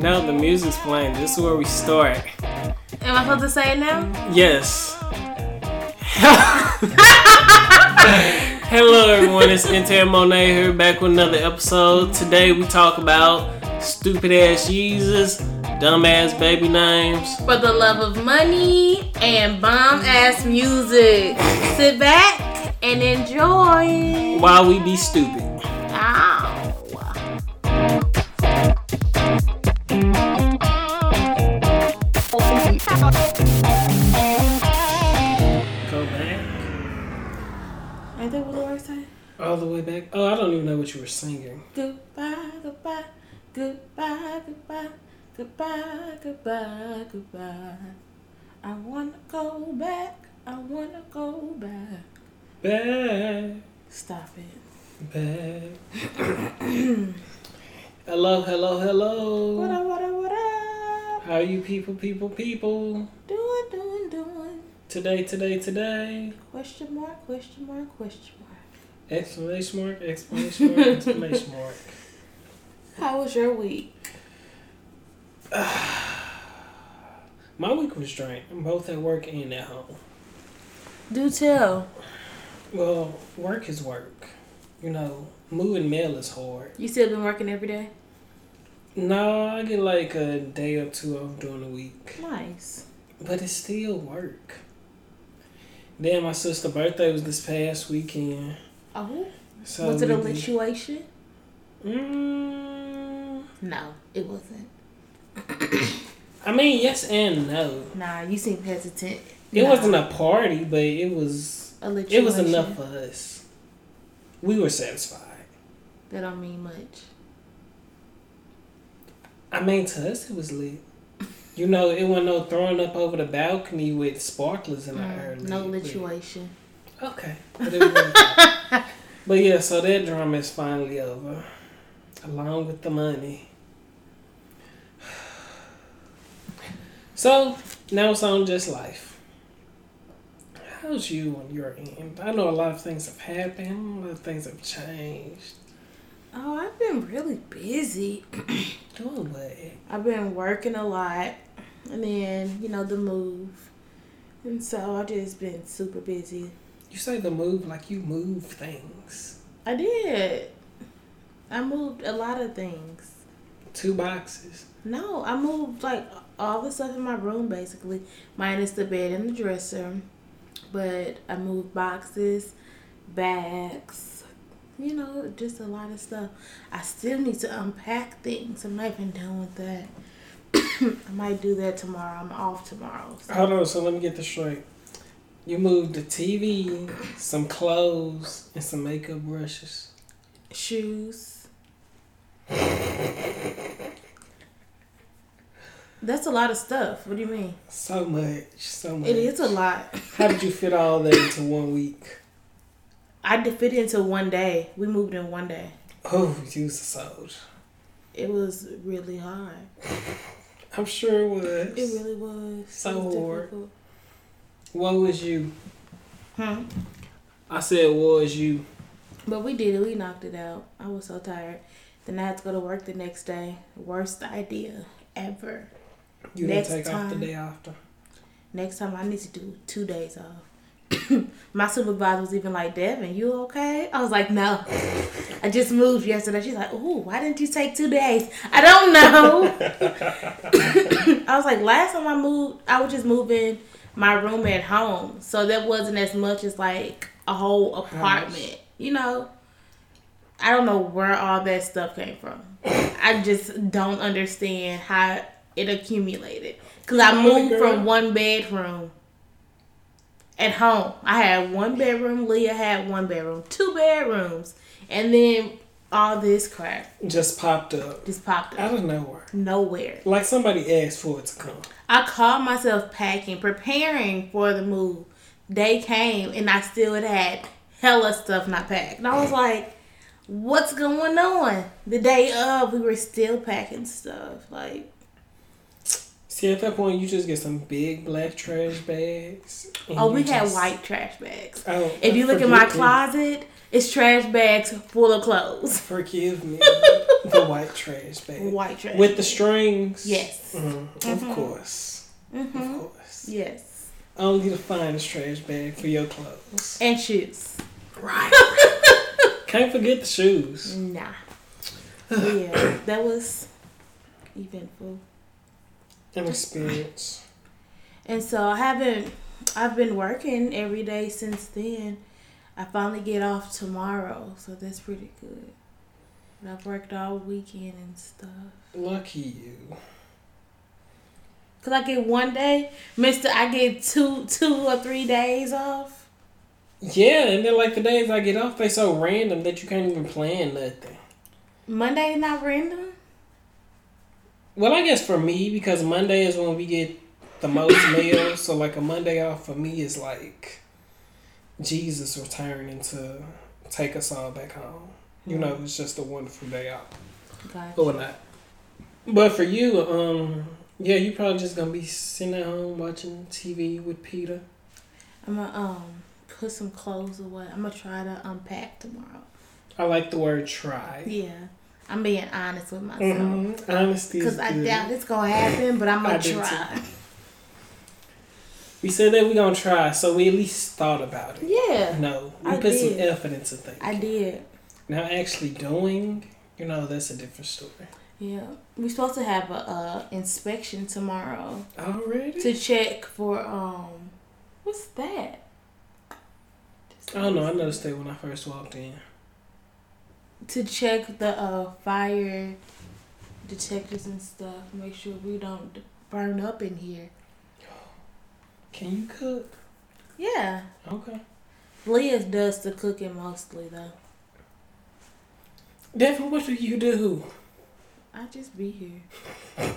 No, the music's playing. This is where we start. Am I supposed to say it now? Yes. Hello, everyone. It's Intel Monet here, back with another episode. Today we talk about stupid ass Jesus, dumb ass baby names. For the love of money and bomb ass music. Sit back and enjoy. While we be stupid. All the way back. Oh, I don't even know what you were singing. Goodbye, goodbye, goodbye, goodbye, goodbye, goodbye, goodbye. I wanna go back. I wanna go back. Back. Stop it. Back. hello, hello, hello. What up, what up, what up? How you people, people, people? Doing, doing, doing. Today, today, today. Question mark, question mark, question mark. Exclamation mark, exclamation mark, exclamation mark. How was your week? My week was. I'm both at work and at home. Do tell. Well, work is work. You know, moving mail is hard. You still been working every day? No, I get like a day or two off during the week. Nice. But it's still work. Then my sister's birthday was this past weekend. Oh, So was it a we lituation? Mm, No, it wasn't. I mean, yes and no. Nah, you seem hesitant. It Nah, wasn't a party, but it was a lituation. it was enough for us. We were satisfied. That don't mean much. I mean, to us, it was lit. You know, it wasn't no throwing up over the balcony with sparklers in the air. Mm, no lit, lituation. But- Okay. But, but yeah, so that drama is finally over. Along with the money. So, now it's on Just Life. How's you on your end? I know a lot of things have happened, a lot of things have changed. Oh, I've been really busy. Doing what? I've been working a lot, and then you know the move, and so I've just been super busy. You say the move like you move things. I did. I moved a lot of things. Two boxes. No, I moved like all the stuff in my room basically, minus the bed and the dresser. But I moved boxes, bags, you know, just a lot of stuff. I still need to unpack things. I'm not even done with that. I might do that tomorrow. I'm off tomorrow. so- Hold on, so let me get this straight. You moved the TV, some clothes, and some makeup brushes. Shoes. That's a lot of stuff. What do you mean? So much, so much. It is a lot. How did you fit all that into one week? I did fit into one day. We moved in one day. Oh, you was a soldier. It was really hard. I'm sure it was. It really was. So It was hard. difficult. What was you? Hmm. I said was you. But we did it. We knocked it out. I was so tired. Then I had to go to work the next day. Worst idea ever. You Next didn't take off the time. day after. Next time I need to do two days off. My supervisor was even like, Devin, you okay? I was like, no. I just moved yesterday. She's like, ooh, why didn't you take two days? I don't know. I was like, last time I moved, I was just moving my room at home. So that wasn't as much as like a whole apartment. You know? I don't know where all that stuff came from. I just don't understand how it accumulated. Cause I moved from one bedroom at home. I had one bedroom. Leah had one bedroom, two bedrooms, and then all this crap Just popped up just popped up out of nowhere. nowhere. Like somebody asked for it to come. I called myself packing, preparing for the move. They came, and I still had hella stuff not packed. And I was like, "What's going on?" The day of, we were still packing stuff. Like, See, at that point, you just get some big black trash bags. Oh, we had white trash bags. Oh, If you look in my closet, it's trash bags full of clothes. Forgive me. the white trash bag. White trash. With the strings? Yes. Mhm, Mhm. Of course. hmm Of course. Yes. Only the finest trash bag for your clothes. And shoes. Right. Can't forget the shoes. Nah. Yeah, that was eventful. An experience. And so I haven't I've been working every day since then. I finally get off tomorrow, so that's pretty good. I've worked all weekend and stuff. Lucky you. Cause I get one day, Mister. I get two, two or three days off. Yeah, and then like the days I get off, they so random that you can't even plan nothing. Monday is not random. Well, I guess for me, because Monday is when we get the most mail, so like a Monday off for me is like Jesus returning to take us all back home. You know, it's just a wonderful day out. Gotcha. Or not. But for you, um, yeah, you probably just gonna be sitting at home watching TV with Peter. I'm gonna um put some clothes away. I'm gonna try to unpack tomorrow. I like the word try. Yeah, I'm being honest with myself. Mm-hmm. Honesty Cause I doubt it's gonna happen, but I'm gonna try. We said that we gonna try, so we at least thought about it. Yeah, No, we I put some did. effort into things. I did. Now actually doing, you know, that's a different story. Yeah, we're supposed to have a uh, inspection tomorrow Already? to check for um, what's that? I don't know. I noticed that when I first walked in. To check the uh fire detectors and stuff. Make sure we don't burn up in here. Can you cook? Yeah, Okay. Leah does the cooking mostly though. Devin, what do you do? I just be here.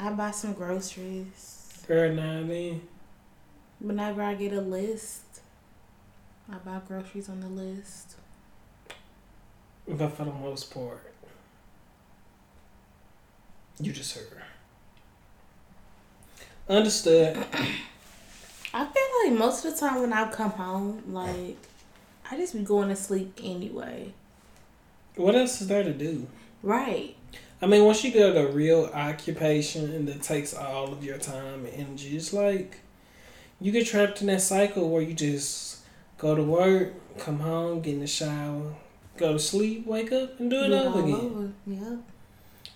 I buy some groceries. Girl, now and then. Whenever I get a list, I buy groceries on the list. But for the most part, you just heard. Understood. I feel like most of the time when I come home, like I just be going to sleep anyway. What else is there to do? Right. I mean, once you get a real occupation that takes all of your time and energy, it's like you get trapped in that cycle where you just go to work, come home, get in the shower, go to sleep, wake up, and do it all again. over. Yep.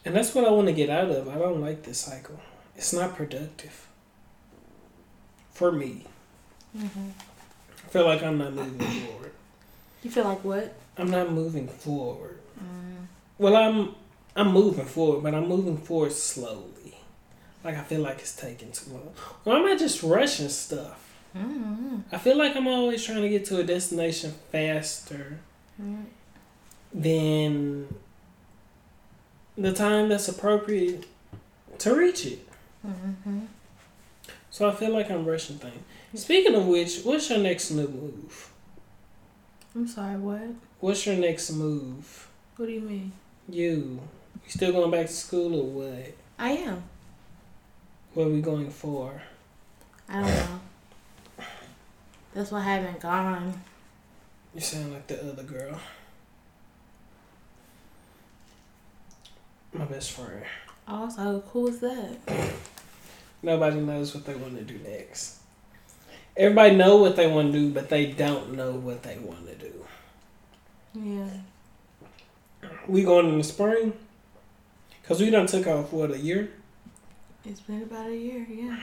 And that's what I want to get out of. I don't like this cycle. It's not productive. For me. hmm I feel like I'm not moving forward. You feel like what? I'm not moving forward. Mm. Well, I'm I'm moving forward, but I'm moving forward slowly. Like I feel like it's taking too long. Or am I just rushing stuff? Mm-hmm. I feel like I'm always trying to get to a destination faster Mm. than the time that's appropriate to reach it. Mm-hmm. So I feel like I'm rushing things. Speaking of which, what's your next new move? I'm sorry. What? What's your next move? What do you mean? You. You still going back to school or what? I am. What are we going for? I don't know. That's why I haven't gone. You sound like the other girl. My best friend. Also, who is that? Nobody knows what they want to do next. Everybody know what they want to do, but they don't know what they want to do. Yeah. We going in the spring? Cause we done took off what a year. It's been about a year. Yeah.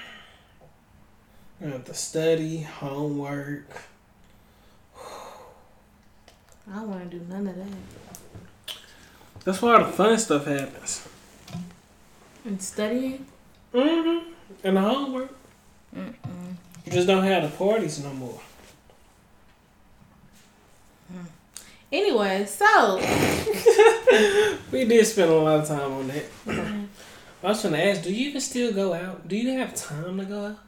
We have to study, homework. I don't want to do none of that. That's all the fun stuff happens. And studying. Mm-hmm. And the homework. Mm-mm. You just don't have the parties no more. Anyway, so We did spend a lot of time on that. I was trying to ask, do you even still go out? Do you have time to go out?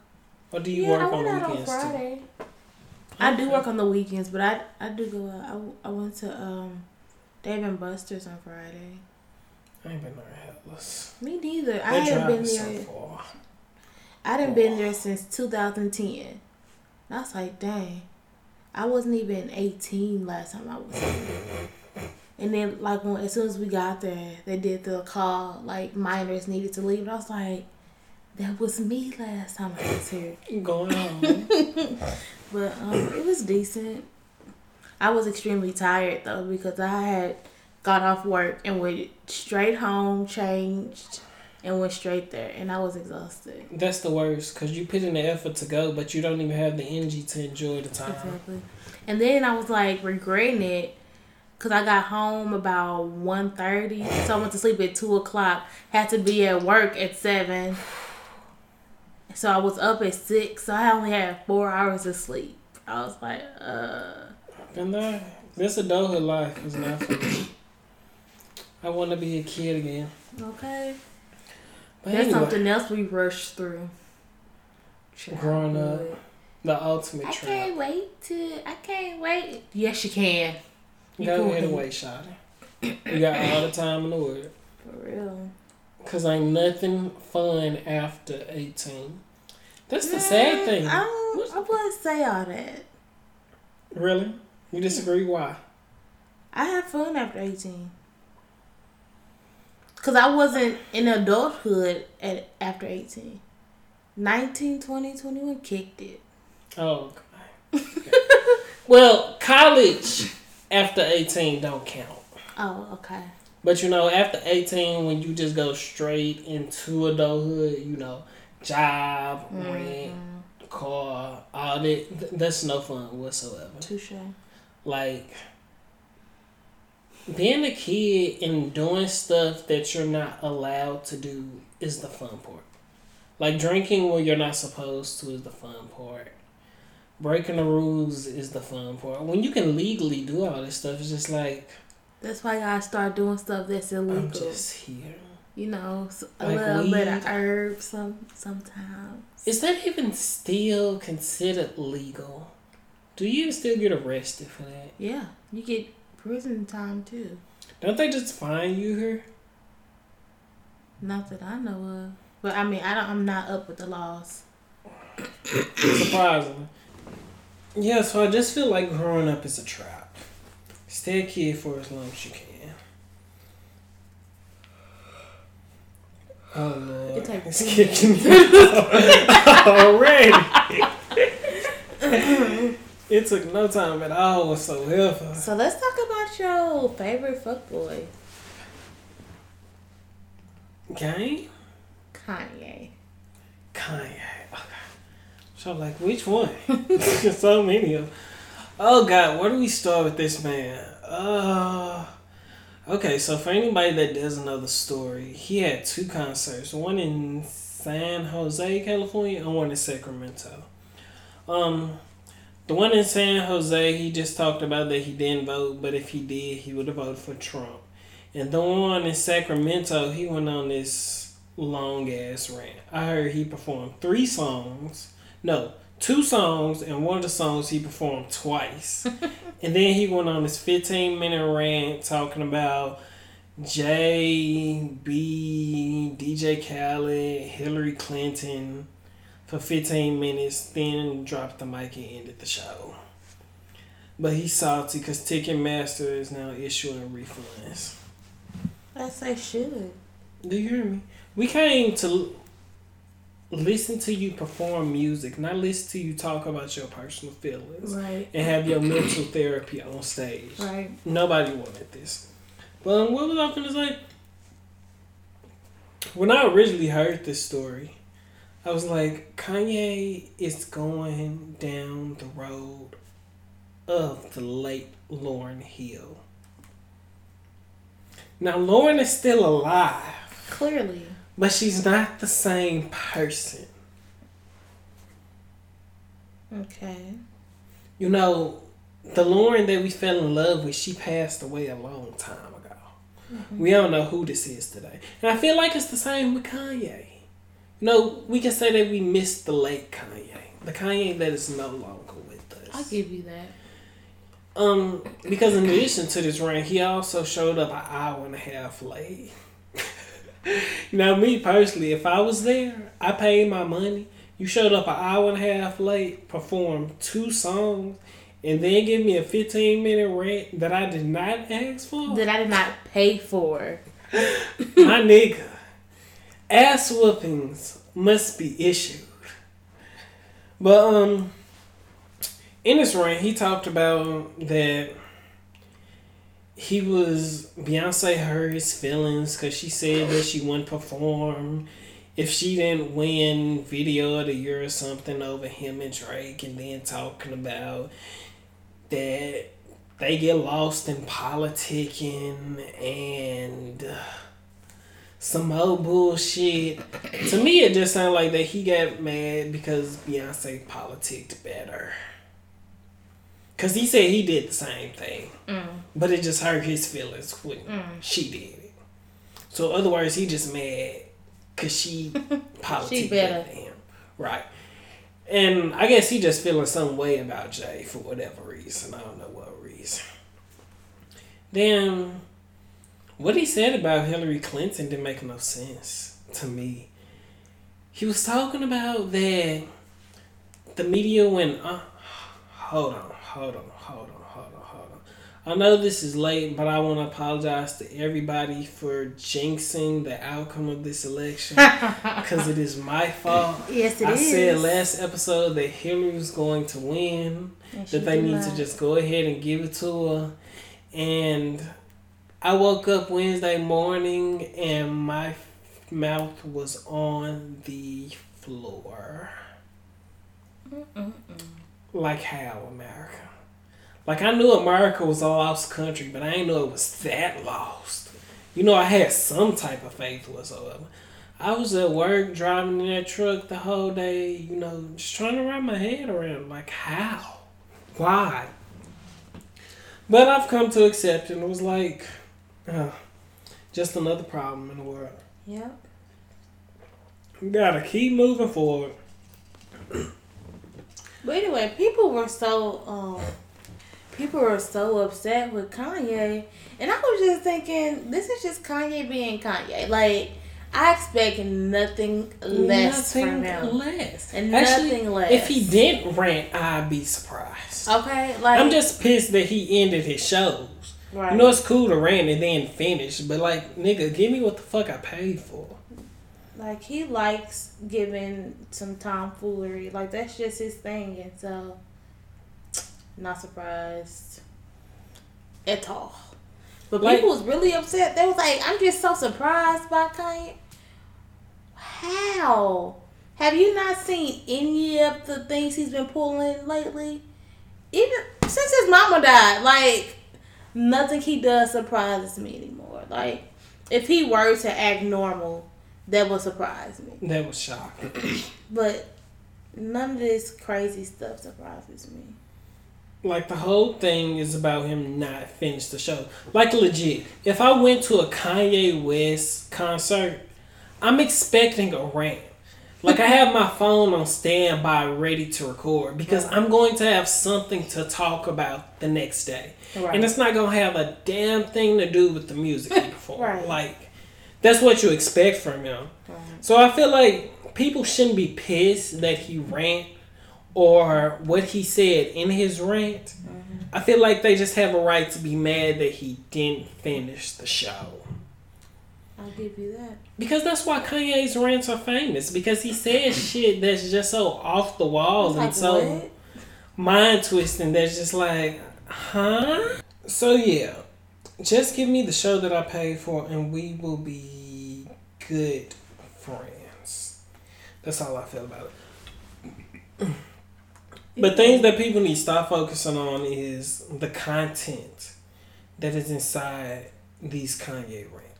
Or do you yeah, work I on went the out on weekends too? Friday. I do work on the weekends, but I I do go out. I, I went to um Dave and Buster's on Friday. I ain't been there. Me neither. That I haven't been there. So far. I didn't been there since 2010. And I was like, dang, I wasn't even 18 last time I was there. And then, like, when as soon as we got there, they did the call, like, minors needed to leave. And I was like, that was me last time I was here. Going on. But um, it was decent. I was extremely tired, though, because I had got off work and went straight home, changed, and went straight there. And I was exhausted. That's the worst because you put in the effort to go, but you don't even have the energy to enjoy the time. Exactly. And then I was like regretting it because I got home about 1.30. So I went to sleep at 2 o'clock. Had to be at work at 7. So I was up at 6. So I only had four hours of sleep. I was like, uh. And that this adulthood life is not for me. I want to be a kid again. Okay. But That's anyway, something else we rushed through. Growing up, Childhood. the ultimate I trap. can't wait to. I can't wait. Yes, you can. You Go can ahead and wait. wait, Shotty. You got all the time in the world. For real. Cause ain't nothing fun after eighteen. That's the sad thing. I don't. I wouldn't say all that. Really? You disagree? Why? I had fun after 18. Because I wasn't in adulthood at after 18. 19, 20, 21 kicked it. Oh, okay. well, college after eighteen don't count. Oh, okay. But you know, after eighteen, when you just go straight into adulthood, you know, job, mm-hmm. rent, car, all that, that's no fun whatsoever. Touche. like being a kid and doing stuff that you're not allowed to do is the fun part. Like drinking when you're not supposed to is the fun part. Breaking the rules is the fun part. When you can legally do all this stuff, it's just like That's why I start doing stuff that's illegal. I'm just here. you know, s- a Like little bit of weed. herbs some sometimes. Is that even still considered legal? Do you even still get arrested for that? Yeah, you get prison time too. Don't they just fine you here? Not that I know of. But I mean, I don't. I'm not up with the laws. Surprisingly. Yeah, so I just feel like growing up is a trap. Stay a kid for as long as you can. Oh takes It's kicking me already. it took no time at all whatsoever. So let's talk about your favorite fuckboy, Kanye? Kanye. Kanye. Okay. So like which one? so many of them. Oh god, where do we start with this man? Uh Okay, so for anybody that doesn't know the story, he had two concerts, one in San Jose, California, and one in Sacramento. Um the one in San Jose, he just talked about that he didn't vote, but if he did, he would have voted for Trump. And the one in Sacramento, he went on this long ass rant. I heard he performed three songs. No, two songs, and one of the songs he performed twice. and then he went on this 15 minute rant talking about J, B, DJ Khaled, Hillary Clinton for 15 minutes, then dropped the mic and ended the show. But he's salty because Ticketmaster is now issuing refunds. As they should. Do you hear me? We came to listen to you perform music, not listen to you talk about your personal feelings Right. and have your mental therapy on stage. Right. Nobody wanted this. But um, what was I gonna say? When I originally heard this story, I was like, Kanye is going down the road of the late Lauryn Hill. Now Lauryn is still alive. Clearly. But she's not the same person. Okay. You know, the Lauryn that we fell in love with, she passed away a long time ago. Mm-hmm. We don't know who this is today. And I feel like it's the same with Kanye. Know, we can say that we missed the late Kanye. The Kanye that is no longer with us. I'll give you that. Um, because in addition to this rant, he also showed up an hour and a half late. now, me personally, if I was there, I paid my money. You showed up an hour and a half late, performed two songs, and then give me a 15 minute rant that I did not ask for? That I did not pay for. my nigga, ass whoopings must be issued. But, um, in this rant, he talked about that he was Beyonce hurt his feelings because she said that she wouldn't perform if she didn't win video of the year or something over him and Drake, and then talking about that they get lost in politicking and uh, some old bullshit. to me, it just sounded like that he got mad because Beyonce politicked better. Cause he said he did the same thing, mm. but it just hurt his feelings when mm. she did it. So otherwise, he just mad cause she politics better than him, right? And I guess he just feeling some way about Jay for whatever reason. I don't know what reason. Then, what he said about Hillary Clinton didn't make no sense to me. He was talking about that the media went. Uh, hold on hold on, hold on, hold on, hold on. I know this is late, but I want to apologize to everybody for jinxing the outcome of this election because it is my fault. Yes, it I is. said last episode that Hillary was going to win, that they need not. to just go ahead and give it to her. And I woke up Wednesday morning and my mouth was on the floor. Mm-mm-mm. Like how America? Like I knew America was all lost country, but I didn't know it was that lost. You know, I had some type of faith whatsoever. I was at work driving in that truck the whole day, you know, just trying to wrap my head around like how? Why? But I've come to accept and it was like uh, just another problem in the world. Yep. We gotta keep moving forward. But anyway, people were so um, people were so upset with Kanye, and I was just thinking, this is just Kanye being Kanye. Like I expect nothing less nothing from him. Less. And Actually, nothing less. If he didn't rant, I'd be surprised. Okay, like I'm just pissed that he ended his shows. Right. You know it's cool to rant and then finish, but like nigga, give me what the fuck I paid for. Like he likes giving some tomfoolery. Like that's just his thing, and so not surprised at all. But like, people was really upset. They was like, "I'm just so surprised by Kanye." How have you not seen any of the things he's been pulling lately? Even since his mama died, like nothing he does surprises me anymore. Like if he were to act normal that would surprise me. That was shocking. but none of this crazy stuff surprises me. Like the whole thing is about him not finish the show. Like legit, if I went to a Kanye West concert, I'm expecting a rant. Like I have my phone on standby, ready to record because I'm going to have something to talk about the next day, right. and it's not gonna have a damn thing to do with the music he performed. right. Like that's what you expect from him. So I feel like people shouldn't be pissed that he rant or what he said in his rant. Mm-hmm. I feel like they just have a right to be mad that he didn't finish the show. I'll give you that. Because that's why Kanye's rants are famous. Because he says shit that's just so off the walls like, and so what? mind twisting. That's just like, huh? So yeah, just give me the show that I paid for, and we will be good friends. That's all I feel about it. but things that people need to stop focusing on is the content that is inside these Kanye rants.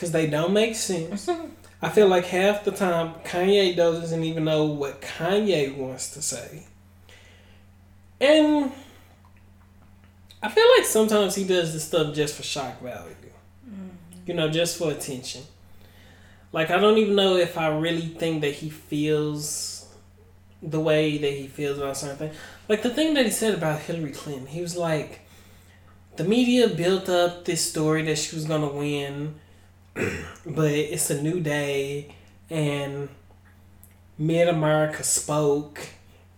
Because they don't make sense. I feel like half the time Kanye doesn't even know what Kanye wants to say. And I feel like sometimes he does this stuff just for shock value. Mm-hmm. You know, just for attention. Like I don't even know if I really think that he feels the way that he feels about certain things. Like the thing that he said about Hillary Clinton, he was like, the media built up this story that she was gonna win but it's a new day, and Mid America spoke,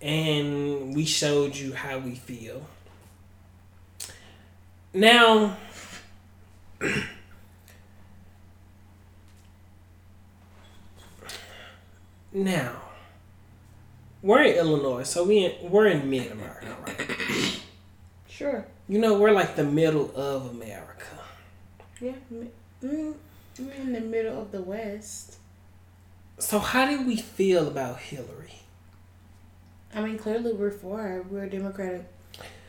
and we showed you how we feel. Now, now, we're in Illinois, so we in, we're in mid America, right? Sure. You know, we're like the middle of America. Yeah. Mm, we're in the middle of the West. So, how do we feel about Hillary? I mean, clearly we're for her. We're Democratic.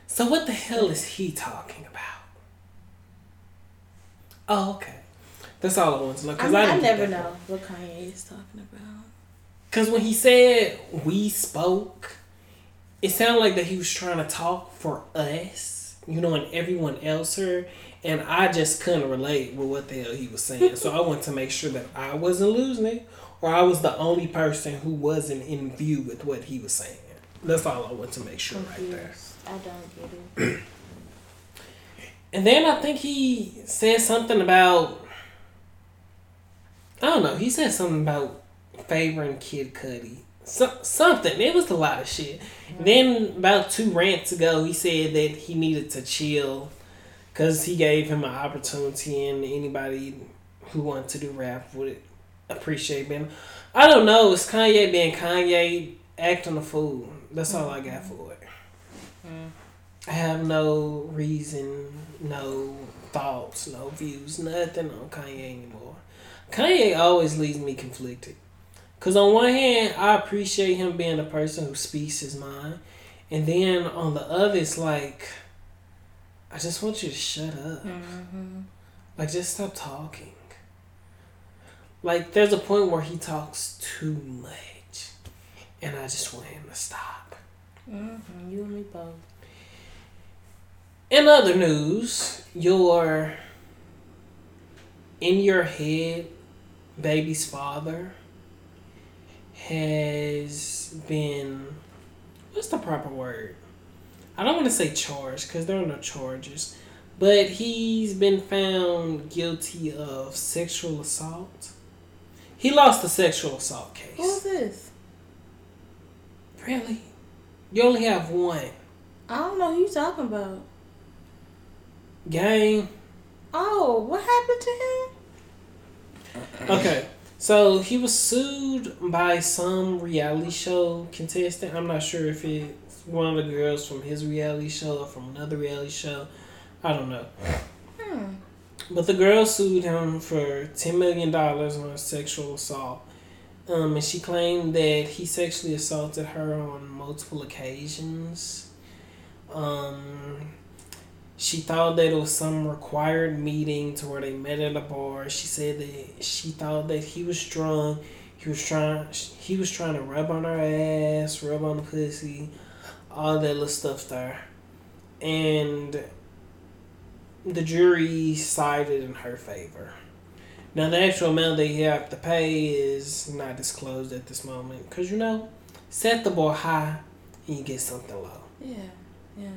So, what the hell is he talking about? Oh, okay. That's all I want to know. I, Cause mean, I, I, never know what Kanye is talking about. Because when he said we spoke, it sounded like that he was trying to talk for us, you know, and everyone else heard. And I just couldn't relate with what the hell he was saying. so I wanted to make sure that I wasn't losing it or I was the only person who wasn't in view with what he was saying. That's all I want to make sure right there. I don't get it. And then I think he said something about I don't know. He said something about favoring Kid Cudi. So, something. It was a lot of shit. Mm-hmm. Then about two rants ago, he said that he needed to chill because he gave him an opportunity, and anybody who wanted to do rap would appreciate him. I don't know. It's Kanye being Kanye, acting a fool. That's all I got for it. Mm-hmm. I have no reason, no thoughts, no views, nothing on Kanye anymore. Kanye always leaves me conflicted. Cause on one hand, I appreciate him being a person who speaks his mind, and then on the other, it's like, I just want you to shut up. Mm-hmm. Like, just stop talking. Like, there's a point where he talks too much, and I just want him to stop. Mm-hmm. You and me both. In other news, your in your head baby's father has been what's the proper word? I don't want to say charged because there are no charges, but he's been found guilty of sexual assault. He lost the sexual assault case. Who's this? Really? You only have one. I don't know who you talking about. Gang. Oh, what happened to him? Okay, so he was sued by some reality show contestant. I'm not sure if it's one of the girls from his reality show or from another reality show. I don't know. Hmm. But the girl sued him for $10 million on sexual assault. Um, and she claimed that he sexually assaulted her on multiple occasions. Um, she thought that it was some required meeting to where they met at a bar. She said that she thought that he was drunk. He was trying. He was trying to rub on her ass, rub on the pussy, all that little stuff there, and the jury sided in her favor. Now the actual amount that you have to pay is not disclosed at this moment, cause you know, set the bar high, and you get something low. Yeah, yeah.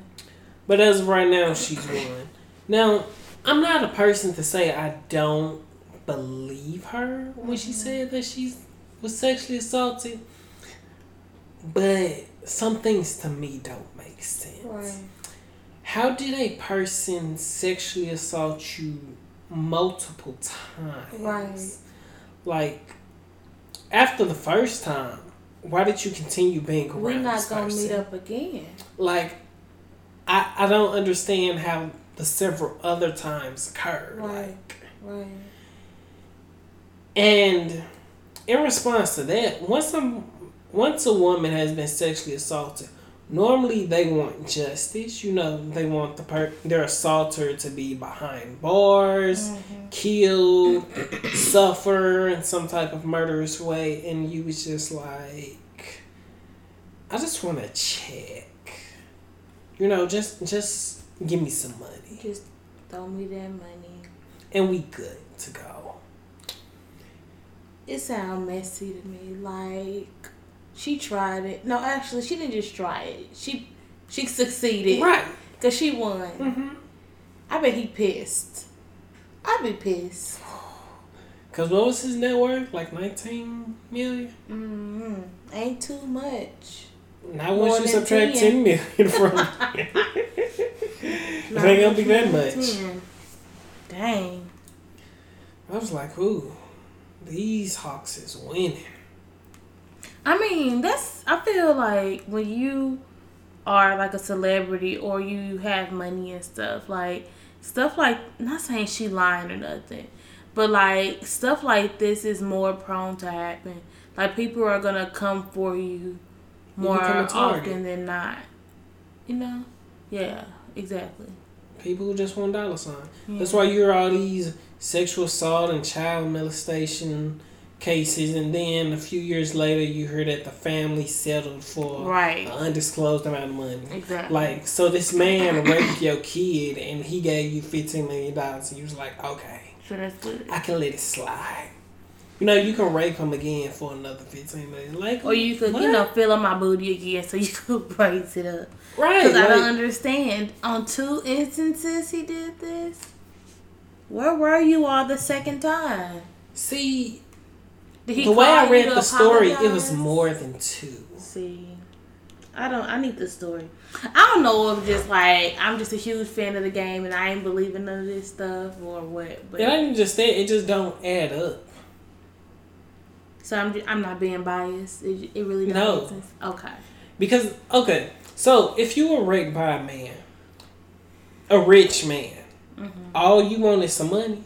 But as of right now, she's won. Now, I'm not a person to say I don't believe her when she mm-hmm. said that she was sexually assaulted. But some things to me don't make sense. Right. How did a person sexually assault you multiple times? Right. Like, after the first time, why did you continue being around We're not gonna person? meet up again. like I I don't understand how the several other times occurred. Right. Like Right. and in response to that, once a once a woman has been sexually assaulted, normally they want justice. You know, they want the per their assaulter to be behind bars, Mm-hmm. killed, suffer in some type of murderous way, and you was just like, I just want to check. You know, just just give me some money, Just throw me that money. and we good to go. It sounds messy to me. Like she tried it. No, actually, she didn't just try it. She she succeeded. Right. Cause she won. hmm I bet he pissed. I'd be pissed. Cause what was his net worth? Like nineteen million. Mm-hmm. Ain't too much. Now once you subtract 10. 10 million from it, it ain't gonna be that much. 10. Dang. I was like, ooh, these Hawks is winning. I mean, that's I feel like when you are like a celebrity or you have money and stuff, like stuff like not saying she lying or nothing, but like stuff like this is more prone to happen. Like people are gonna come for you more often than not. You know? Yeah, exactly. People who just want dollar sign. Yeah. That's why you hear all these sexual assault and child molestation cases, and then a few years later, you heard that the family settled for right. an undisclosed amount of money. Exactly. Like, so this man raped your kid, and he gave you fifteen million dollars, and you was like, okay, so that's good. I can let it slide. You know, you can rape him again for another fifteen million. Like, or you could, what? you know, fill up my booty again, so you could raise it up. Right. Because like, I don't understand. On two instances, he did this. Where were you all the second time? See, the way I read the story, it was more than two. See, I don't. I need the story. I don't know if just like I'm just a huge fan of the game and I ain't believing none of this stuff or what. But it ain't just that. It just don't add up. So I'm. Just, I'm not being biased. It, it really doesn't no. Okay. Because okay, so if you were raped by a man, a rich man, mm-hmm. all you want is some money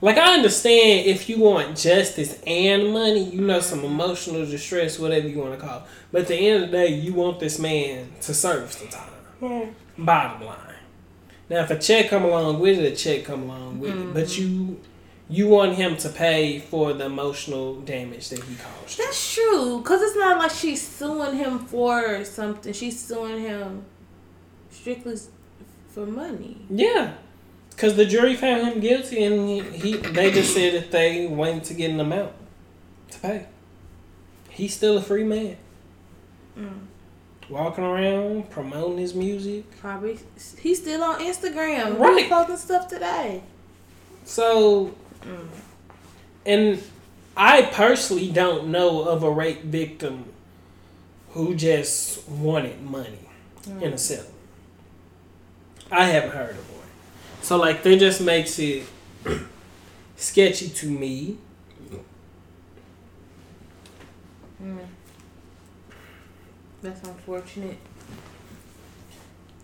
like I understand if you want justice and money, you know, some emotional distress, whatever you want to call. It. But at the end of the day, you want this man to serve some time. Mm-hmm. Bottom line. Now, if a check come along with it, a check come along with mm-hmm. it. But you you want him to pay for the emotional damage that he caused. That's true, cause it's not like she's suing him for something. She's suing him strictly for money. Yeah. Because the jury found him guilty, and he, he they just said that they waiting to get an amount to pay. He's still a free man. Mm. Walking around promoting his music. Probably he's still on Instagram. Right, he's posting stuff today. So, mm. and I personally don't know of a rape victim who just wanted money mm. in a settlement. I haven't heard of one. So like that just makes it sketchy to me. Mm. That's unfortunate.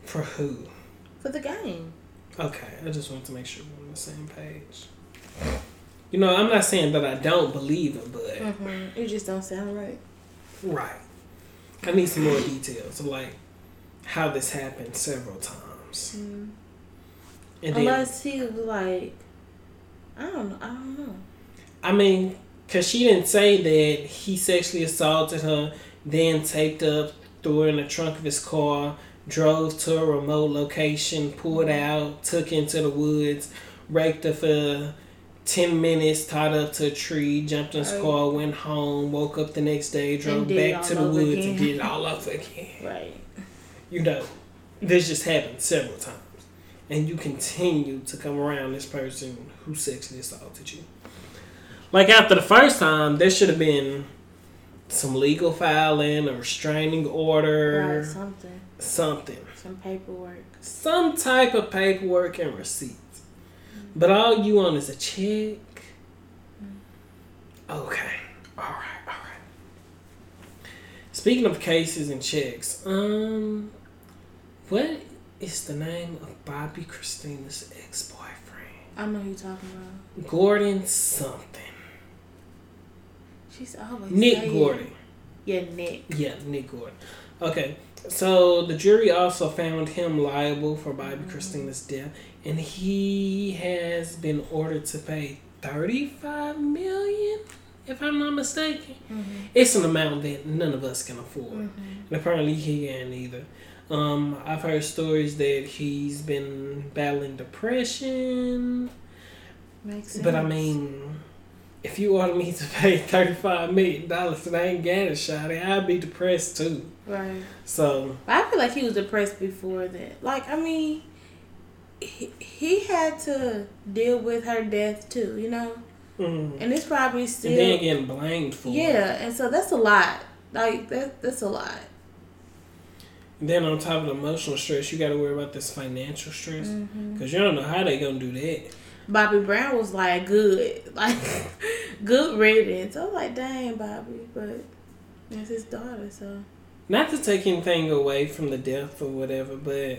For who? For the game. Okay, I just wanted to make sure we're on the same page. You know, I'm not saying that I don't believe it, but mm-hmm. it just don't sound right. Right. I need some more details of like how this happened several times. Mm. And Unless then, he was like, I don't know. I don't know. I mean, cause she didn't say that he sexually assaulted her, then taped up, threw her in the trunk of his car, drove to a remote location, pulled out, took into the woods, raked her for 10 minutes, tied up to a tree, jumped in his right. car, went home, woke up the next day, drove back to the woods, again. and did it all over again. Right. You know, this just happened several times and you continue to come around this person who sexually assaulted you. Like after the first time, there should have been some legal filing, a restraining order, right, something, something, some paperwork, some type of paperwork and receipts. Mm-hmm. But all you want is a check. Mm-hmm. Okay, all right, all right. Speaking of cases and checks, um, what it's the name of Bobbi Kristina's ex boyfriend. I know who you're talking about. Gordon something. She's always Nick saying. Gordon. Yeah, Nick. Yeah, Nick Gordon. Okay, so the jury also found him liable for Bobbi mm-hmm. Kristina's death, and he has been ordered to pay thirty-five million, if I'm not mistaken. Mm-hmm. It's an amount that none of us can afford, mm-hmm. and apparently he can't either. Um, I've heard stories that he's been battling depression. Makes sense. But I mean, if you order me to pay thirty five million dollars and I ain't got a shot, I'd be depressed too. Right. So I feel like he was depressed before that. Like I mean, he, he had to deal with her death too. You know. Mm. and it's probably still And then getting blamed for it. yeah, and so that's a lot. Like that that's a lot. Then on top of the emotional stress, you got to worry about this financial stress Mm-hmm. because you don't know how they gonna do that. Bobby Brown was like good, like good riddance. I was like, dang, Bobby, but it's his daughter, so Not to take anything away from the death or whatever, but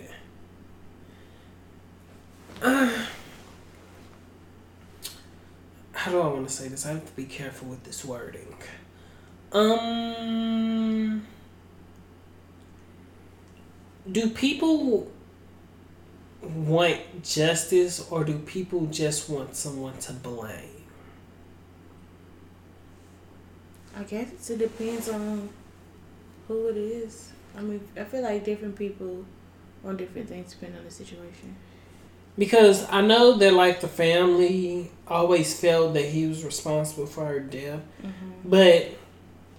uh, how do I want to say this? I have to be careful with this wording. Um, do people want justice or do people just want someone to blame? I guess it depends on who it is. I mean, I feel like different people want different things depending on the situation. Because I know that like the family always felt that he was responsible for her death, Mm-hmm. but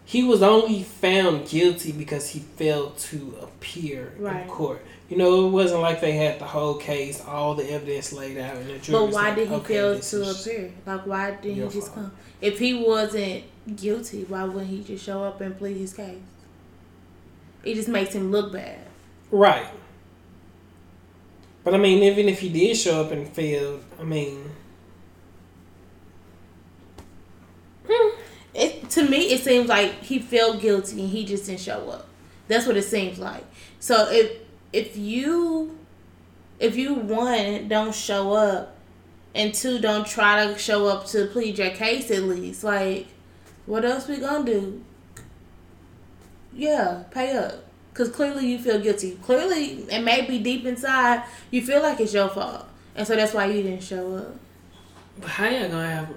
he was only found guilty because he failed to appear Right. in court. You know, it wasn't like they had the whole case, all the evidence laid out, and the jury. But why like, did he okay, fail to appear? Like, why didn't he just fault. come? If he wasn't guilty, why wouldn't he just show up and plead his case? It just makes him look bad. Right. But I mean, even if he did show up and failed, I mean, hmm. It to me, it seems like he felt guilty and he just didn't show up. That's what it seems like. So if if you if you one don't show up and two don't try to show up to plead your case at least, like what else we gonna do? Yeah, pay up. Cause clearly you feel guilty. Clearly, and maybe deep inside you feel like it's your fault, and so that's why you didn't show up. but how y'all gonna have?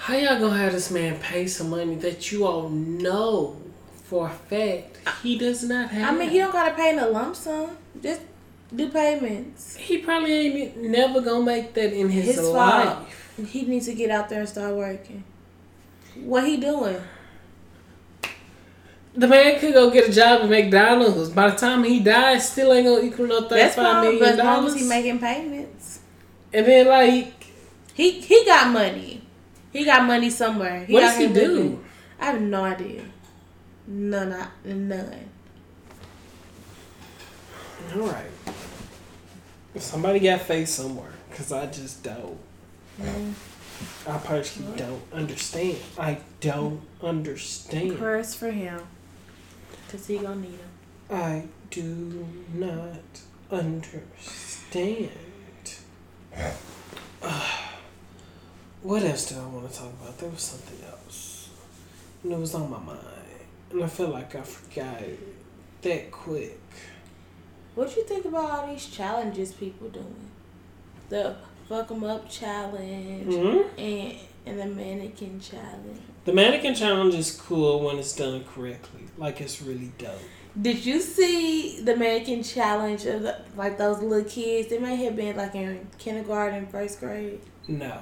How y'all gonna have this man pay some money that you all know for a fact he does not have? I mean, he don't gotta pay in a lump sum. Just do payments. He probably ain't never gonna make that in his, His life. fault. He needs to get out there and start working. What he doing? The man could go get a job at McDonald's. By the time he dies, still ain't gonna equal no That's thirty-five fine, million but as long as he making payments, and then like, he he got money. He got money somewhere. what out does he do? living. I have no idea. None. I- None. All right. Somebody got face somewhere, cause I just don't. Mm. I personally don't understand. I don't understand. Prayers for him, cause he gonna need him. I do not understand. what else do I want to talk about? There was something else. And it was on my mind. And I feel like I forgot it that quick. What do you think about all these challenges people doing? The fuck 'em up challenge hmm and and the mannequin challenge. The mannequin challenge is cool when it's done correctly. Like it's really dope. Did you see the mannequin challenge of the, like those little kids? They may have been like in kindergarten, first grade. No.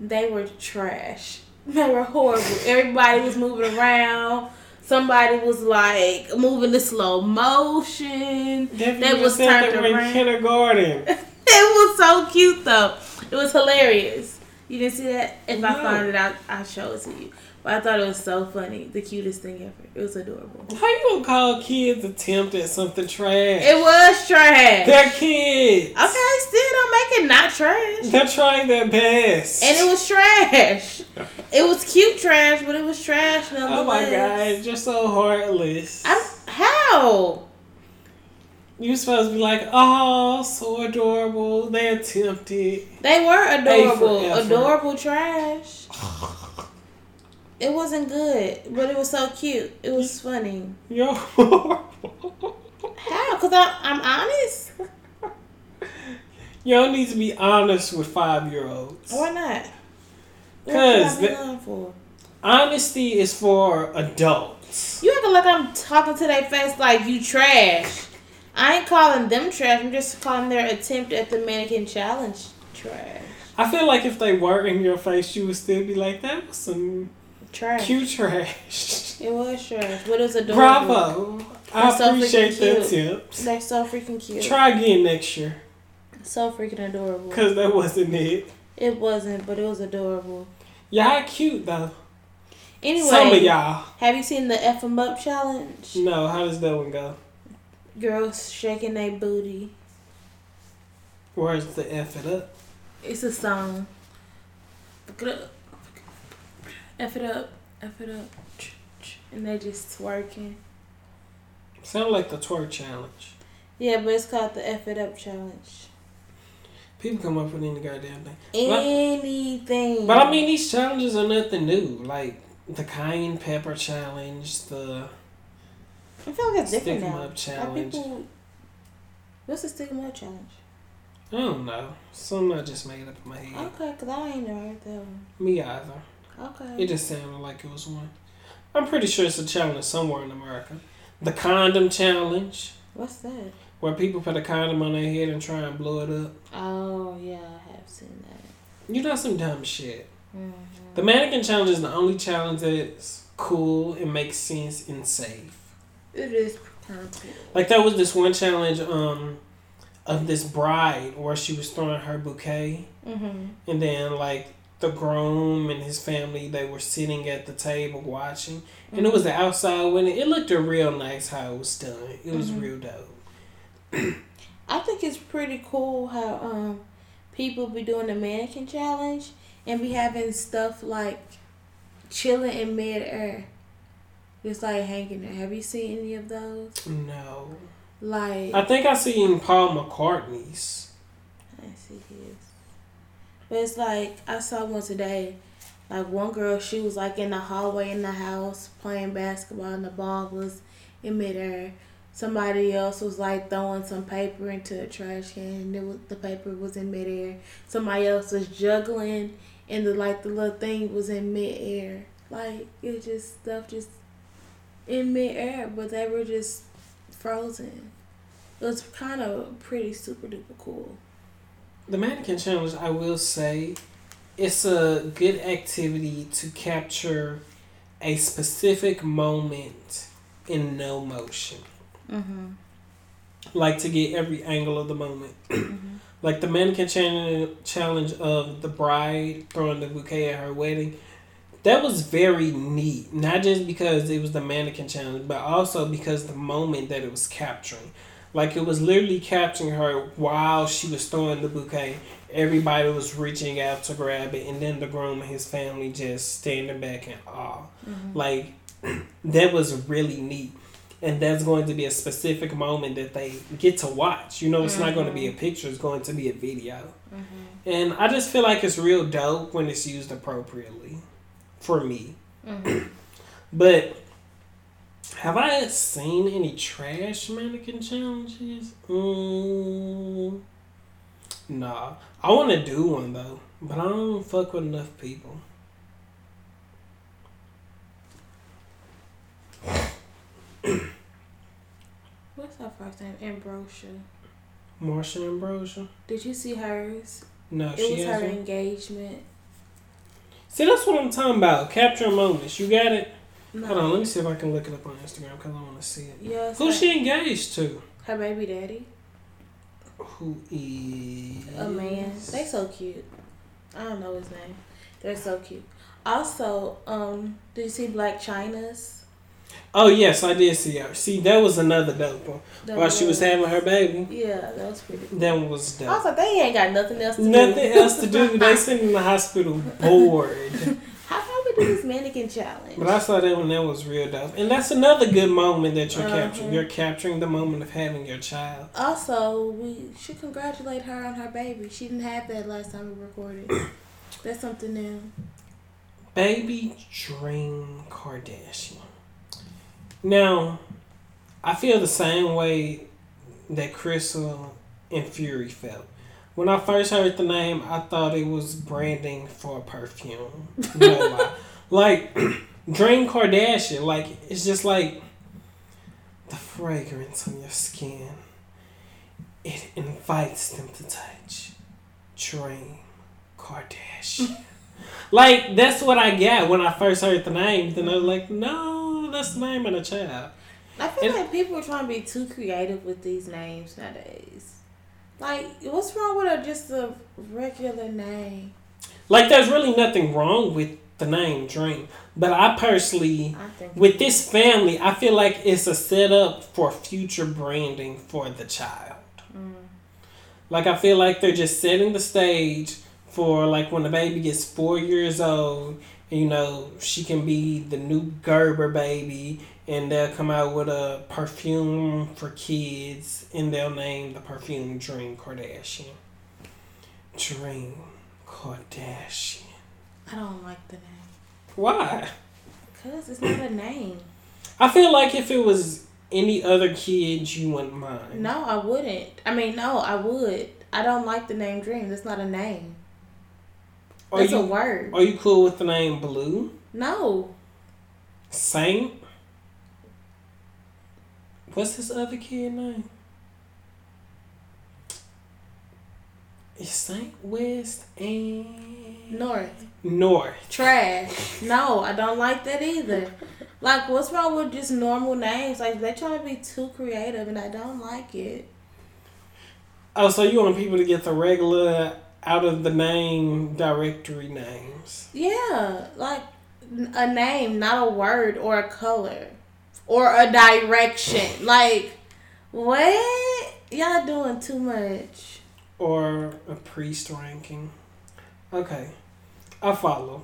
They were trash. They were horrible. Everybody was moving around. Somebody was like moving in slow motion. That They was turned they were in kindergarten. It was so cute though. It was hilarious. You didn't see that? If I No. find it out, I'll show it to you. But I thought it was so funny. The cutest thing ever. It was adorable. How you gonna call kids attempt at something trash? It was trash. They're kids. Okay, still don't make it not trash. They're trying their best. And it was trash. It was cute trash, but it was trash oh my god, you're so heartless. I'm how? You're supposed to be like, oh, so adorable. They attempted. They were adorable. Adorable trash. It wasn't good, but it was so cute. It was funny. Horrible. How? Cause I, I'm honest. Don't need to be honest with five year olds. Why not? Because be the- lying for? Honesty is for adults. You acting like I'm talking to their face like you trash. I ain't calling them trash. I'm just calling their attempt at the mannequin challenge trash. I feel like if they were in your face, you would still be like, that was some Trash. cute trash. It was trash, but it was adorable. Bravo. I so appreciate the tips. They're so freaking cute. Try again next year. so freaking adorable. Because that wasn't it. It wasn't, but it was adorable. Y'all cute though. Anyway, Some of y'all. have you seen the F 'em up challenge? No, how does that one go? Girls shaking their booty. Where's the F it up? It's a song. Fuck it up. F it up. F it up. And they just twerking. Sound like the twerk challenge. Yeah, but it's called the F it up challenge. People come up with any goddamn thing. But- Anything. But I mean, these challenges are nothing new. Like the cayenne pepper challenge, the I feel like it's different now. up challenge. people? What's the stick 'em up challenge? I don't know. Some I just made up in my head. Okay, cause I ain't never heard that one. Me either. Okay. It just sounded like it was one. I'm pretty sure it's a challenge somewhere in America. The condom challenge, What's that? where people put a condom on their head and try and blow it up. Oh yeah, I have seen that. You know some dumb shit. hmm The mannequin challenge is the only challenge that's cool and makes sense and safe. It is. Like there was this one challenge um of this bride where she was throwing her bouquet Mm-hmm. and then like the groom and his family they were sitting at the table watching and it was the outside window. It looked a real nice how it was done. It was Mhm. real dope. I think it's pretty cool how um people be doing the mannequin challenge and be having stuff like chilling in midair, just like hanging there. Have you seen any of those? No. Like I think I seen Paul McCartney's. I see but it's like I saw one today. Like one girl, she was like in the hallway in the house playing basketball, and the ball was in midair. Somebody else was like throwing some paper into a trash can, and was, the paper was in midair. Somebody else was juggling, and the like the little thing was in midair. Like it just stuff just in midair, but they were just frozen. It was kind of pretty super duper cool. The mannequin challenge, I will say, it's a good activity to capture a specific moment in no motion. Mm-hmm. Like to get every angle of the moment. Mm-hmm. Like the mannequin challenge, challenge of the bride throwing the bouquet at her wedding. That was very neat. Not just because it was the mannequin challenge, but also because the moment that it was capturing. Like it was literally capturing her while she was throwing the bouquet. Everybody was reaching out to grab it, and then the groom and his family just standing back in awe. Mm-hmm. Like that was really neat. And that's going to be a specific moment that they get to watch. You know, it's not going to be a picture, it's going to be a video. Mm-hmm. And I just feel like it's real dope when it's used appropriately for me. Mm-hmm. But have I seen any trash mannequin challenges? Mm, nah. I want to do one though, but I don't fuck with enough people. What's her first name? Ambrosia. Marsha Ambrosia? Did you see hers? No, It she was her hasn't. engagement. See, that's what I'm talking about. Capture moments. You got it? No. Hold on, let me see if I can look it up on Instagram because I want to see it. It's Who's she engaged to? her baby daddy. Who is A man. They so cute. I don't know his name. They're so cute. Also, um, did you see Blac Chyna's? Oh yes, I did see her. See, that was another dope one. That While she was having her baby, Yeah, that was pretty. Cool. that one was I was like, they ain't got nothing else to do. Nothing else to do. They sitting in the hospital bored. How can we do this mannequin challenge? But I saw that one. That was real dope. And that's another good moment that you're Uh-huh. capturing. You're capturing the moment of having your child. Also, we should congratulate her on her baby. She didn't have that last time we recorded. That's something new. Baby Dream Kardashian. Now, I feel the same way that Crystal and Fury felt. When I first heard the name, I thought it was branding for a perfume. No. Like Dream Kardashian, like it's just like the fragrance on your skin. It invites them to touch. Dream Kardashian. like that's what I got when I first heard the name. Then I was like, no, that's the name of the child. I feel And- like people are trying to be too creative with these names nowadays. Like, what's wrong with a, just a regular name? Like, there's really nothing wrong with the name Dream. But I personally, I with this family, I feel like it's a setup for future branding for the child. Mm. Like, I feel like they're just setting the stage for, like, when the baby gets four years old, you know, she can be the new Gerber baby, and they'll come out with a perfume for kids, and they'll name the perfume Dream Kardashian. Dream Kardashian. I don't like the name Why? because it's not a name. I feel like if it was any other kids, you wouldn't mind. No, I wouldn't. I mean, no, I would. I don't like the name Dream. That's not a name. That's you a word. are you cool with the name Blue? No, Saint? What's his other kid name? Is Saint West and North. North. Trash. No, I don't like that either. Like, what's wrong with just normal names? Like, they trying to be too creative, and I don't like it. Oh, so you want people to get the regular out of the name directory names? Yeah, like a name, not a word or a color or a direction. like, what? Y'all doing too much. or a priest ranking. Okay, I follow.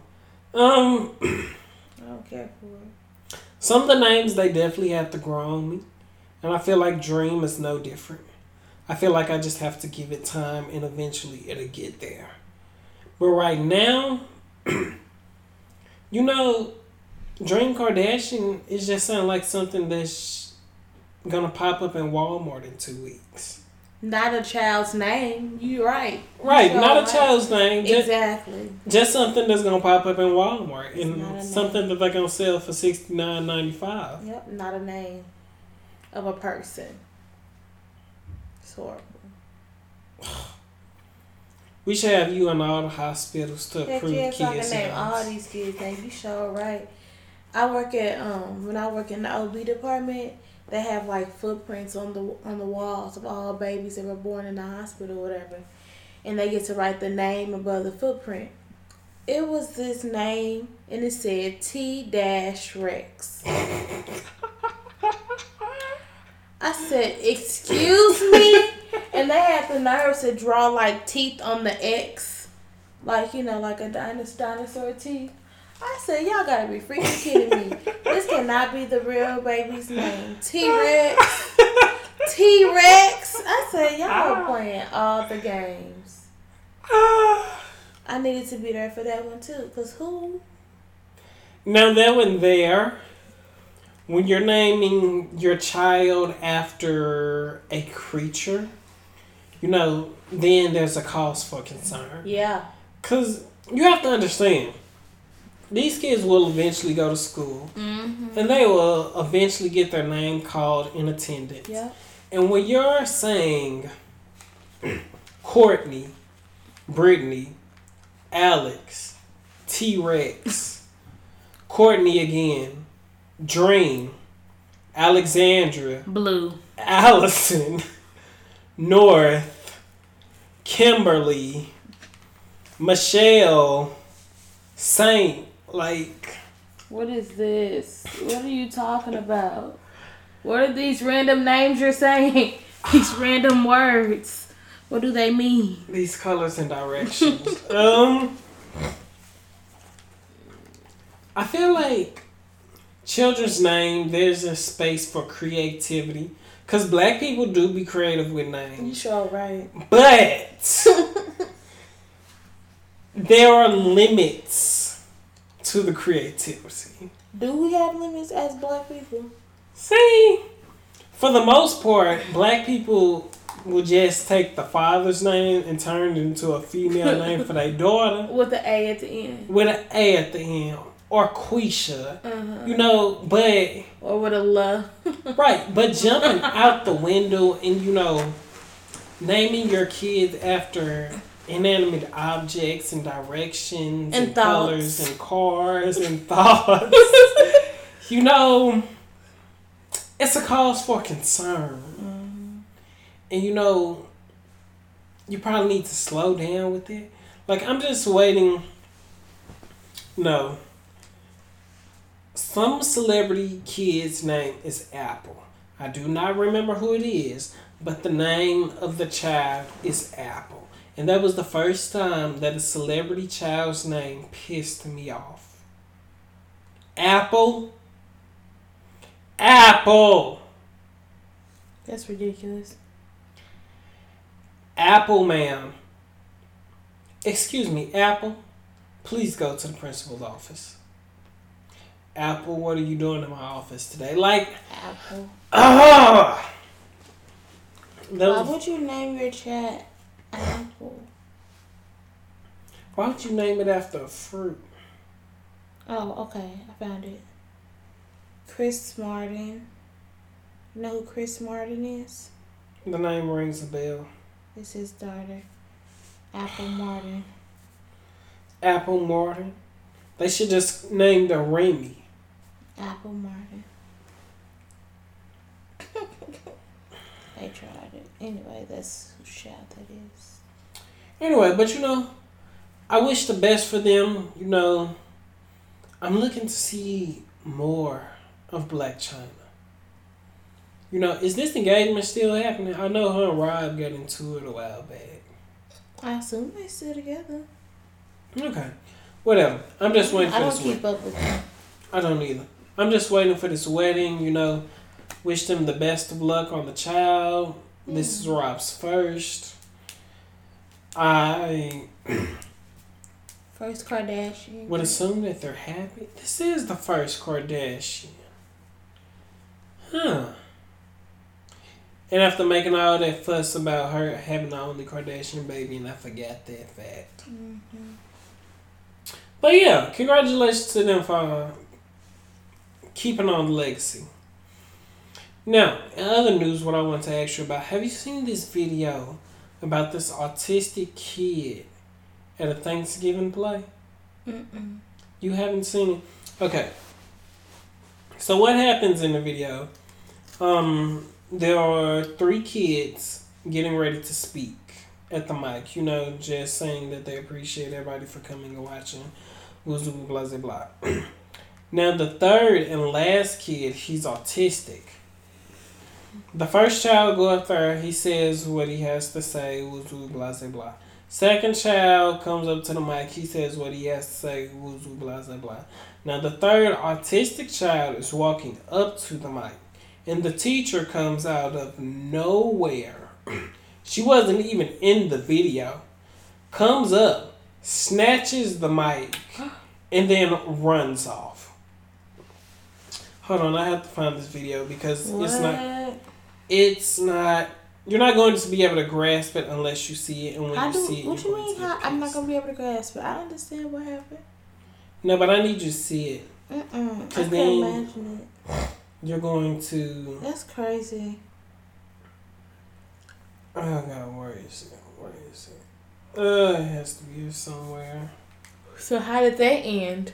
Um, I don't care for it. some of the names they definitely have to grow on me, and I feel like Dream is no different. I feel like I just have to give it time, and eventually it'll get there. But right now, you know, Dream Kardashian is just sounding like something that's gonna pop up in Walmart in two weeks. Not a child's name. You're right. Right, sure not a child's name. Just, Exactly. Just something that's gonna pop up in Walmart It's and name. something that they're gonna sell for sixty nine ninety five. Yep, not a name of a person. It's horrible. We should have you in all the hospitals to Heck approve I can kids' name all these kids' names. You sure right. I work at um when I work in the OB department, they have like footprints on the on the walls of all babies that were born in the hospital or whatever. And they get to write the name above the footprint. It was this name and it said T dash Rex. I said, excuse me? And they had the nerve to draw like teeth on the X. Like, you know, like a dinosaur, dinosaur teeth. I said, y'all gotta be freaking kidding me. This cannot be the real baby's name. T Rex. T Rex. I said, y'all are playing all the games. I needed to be there for that one too. Cause who? now that one there, when you're naming your child after a creature, you know, then there's a cause for concern. Yeah. Cause you have to understand, these kids will eventually go to school, Mm-hmm. and they will eventually get their name called in attendance. Yeah. And when you're saying Courtney, Brittany, Alex, T Rex, Courtney again, Dream, Alexandra, Blue. Allison, North, Kimberly, Michelle, Saint, like What is this? What are you talking about? What are these random names you're saying? These random words. What do they mean? these colors and directions. um, I feel like children's name. There's a space for creativity because black people do be creative with names. You sure right. but there are limits to the creativity. Do we have limits as black people? See, for the most part, black people will just take the father's name and turn it into a female name for their daughter With the A at the end. with an A at the end or Quisha. Uh-huh. You know, but Or with a la. right, but jumping out the window and you know, naming your kids after inanimate objects and directions And and, colors and cars and thoughts. you know, it's a cause for concern. And you know, you probably need to slow down with it. Like I'm just waiting. No. Some celebrity kid's name is Apple. I do not remember who it is, but the name of the child is Apple. And that was the first time that a celebrity child's name pissed me off. Apple. Apple. That's ridiculous. Apple, ma'am. Excuse me, Apple. Please go to the principal's office. Apple, what are you doing in my office today? Like, Apple. That ah! Why would you name your chat Apple? why would you name it after a fruit? Oh, okay. I found it. Chris Martin. You know who Chris Martin is? The name rings a bell. It's his daughter. Apple Martin. Apple Martin. They should just name the Remy. Apple Martin. they tried it. Anyway, that's who shout that is. Anyway, but you know, I wish the best for them. You know, I'm looking to see more of Blac Chyna. You know, is this engagement still happening? I know her and Rob got into it a while back. I assume they still together. Okay, whatever. I'm just waiting I for don't this keep wedding. up with them. I don't either. I'm just waiting for this wedding. You know, wish them the best of luck on the child. This is Rob's first. I First Kardashian. would assume that they're happy. This is the first Kardashian. Huh. And after making all that fuss about her having the only Kardashian baby, and I forgot that fact. Mhm. But yeah, congratulations to them for keeping on the legacy. Now, in other news, what I want to ask you about have you seen this video about this autistic kid at a Thanksgiving play? Mm-mm. You haven't seen it? Okay. So what happens in the video? Um, there are three kids getting ready to speak at the mic. You know, just saying that they appreciate everybody for coming and watching. Blah blah blah. now the third and last kid, he's autistic. The first child go up there, he says what he has to say, woo blah blah blah. Second child comes up to the mic. He says what he has to say. Woo blah blah blah. Now the third autistic child is walking up to the mic, and the teacher comes out of nowhere. she wasn't even in the video. Comes up, snatches the mic, and then runs off. Hold on, I have to find this video because it's not. It's not. You're not going to be able to grasp it unless you see it, and when How you do? see it, What you're you going mean? to How, I'm not gonna be able to grasp it. I understand what happened. No, but I need you to see it. Mm-mm. I 'Cause can't then- imagine it. You're going to. That's crazy. Oh God, where is it? Where is it? Uh, it has to be here somewhere. So how did that end?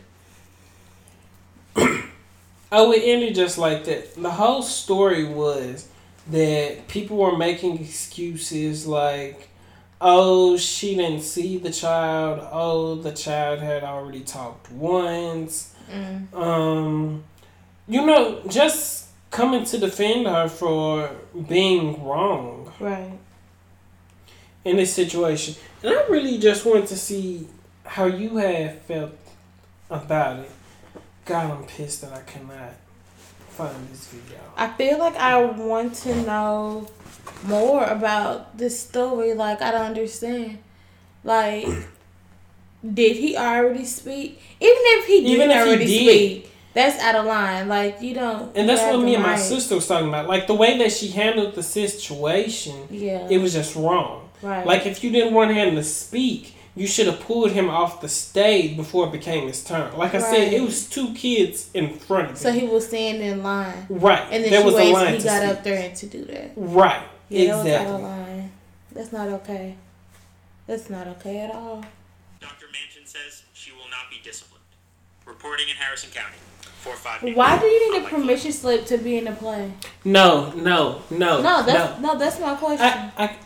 Oh, it ended just like that. The whole story was that people were making excuses like, oh, she didn't see the child. Oh, the child had already talked once. Mm. Um, you know, just coming to defend her for being wrong Right. in this situation. And I really just want to see how you have felt about it. God, I'm pissed that I cannot find this video. I feel like I want to know more about this story. Like I don't understand. Like, did he already speak? Even if he didn't Even if he already did. speak, that's out of line. Like you don't. And that's what me and my right. sister was talking about. Like the way that she handled the situation, Yeah. it was just wrong. right. Like if you didn't want him to speak, you should have pulled him off the stage before it became his turn. Like I said, it was two kids in front of him. so he was standing in line, right. and then there she was a line he to got speak. up there and to do that. Right. Yeah, that was out of exactly. line. That's not okay. That's not okay at all. Dr. Manchin says she will not be disciplined. Reporting in Harrison County. 4 5 Why do you need a permission slip to be in the play? No, no, no. No, that's no, that's my question. I, I,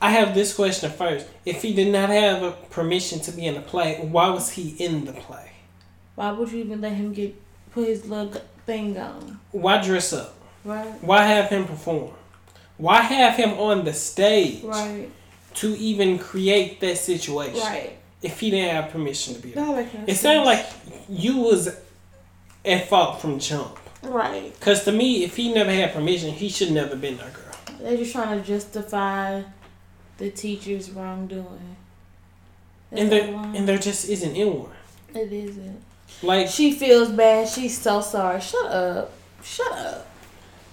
I have this question first. If he did not have a permission to be in the play, why was he in the play? Why would you even let him get put his little thing on? Why dress up? Right. Why have him perform? Why have him on the stage Right. to even create that situation Right. if he didn't have permission to be there? That It sounded like you was at fault from jump. Right. Cause to me, if he never had permission, he should never been there, girl. They're just trying to justify the teacher's wrongdoing. That's And there, and there just isn't anyone. it isn't. Like, She feels bad. She's so sorry. Shut up. Shut up.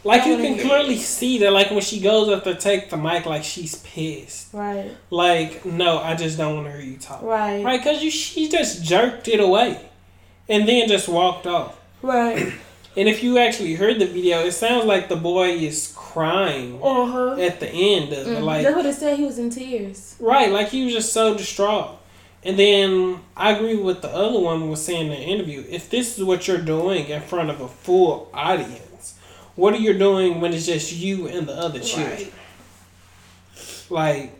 like you can clearly see that, like when she goes up to take the mic, like she's pissed. Right. Like, no, I just don't want to hear you talk. Right. Right? Cause you, she just jerked it away, and then just walked off. Right. And if you actually heard the video, it sounds like the boy is crying Uh huh. at the end of it. Like, That's would have said. He was in tears. Right, like he was just so distraught. And then I agree with the other one was saying in the interview. If this is what you're doing in front of a full audience, what are you doing when it's just you and the other children? Like,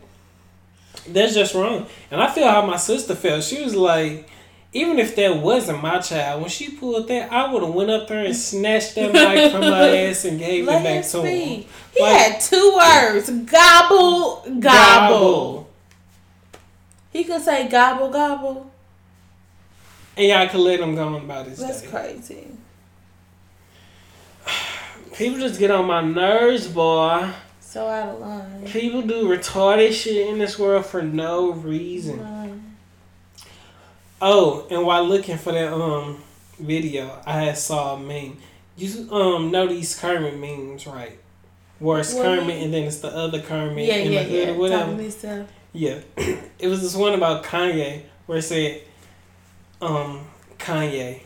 that's just wrong. And I feel how my sister felt. She was like, even if that wasn't my child, when she pulled that, I would have went up there and snatched that mic from my ass and gave Let it back to him. He Like- had two words: gobble, gobble. He could say gobble, gobble. And y'all could let him go on about his That's day. crazy. People just get on my nerves, boy. So out of line. People do retarded shit in this world for no reason. Right. Oh, and while looking for that um video, I had saw a meme. You um know these Kermit memes, right? Where it's What Kermit and then it's the other Kermit Yeah, in yeah, the hood yeah. or whatever. Yeah. it was this one about Kanye where it said, um, Kanye,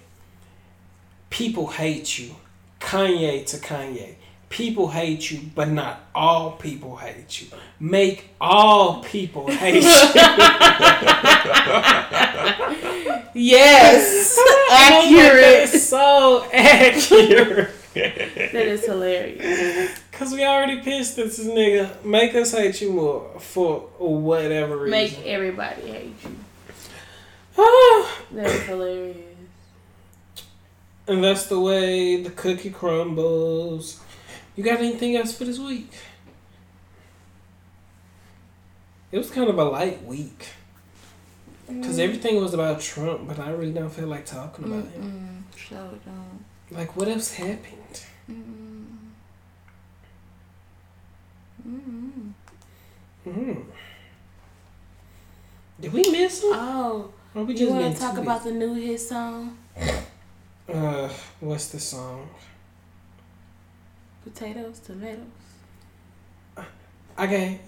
people hate you. Kanye to Kanye. People hate you, but not all people hate you. Make all people hate you. Yes, Accurate. so accurate. That is hilarious. Cause we already pissed at this nigga. Make us hate you more for whatever reason. Make everybody hate you. That is hilarious. And that's the way the cookie crumbles. You got anything else for this week? It was kind of a light week. Because everything was about Trump, but I really don't feel like talking about him. Mm-mm. So don't. Like, what else happened? Mm-mm. Mm-mm. Mm. Did we miss him? Oh, Or we you just want to talk about the new hit song? Uh, what's the song? Potatoes, tomatoes. I got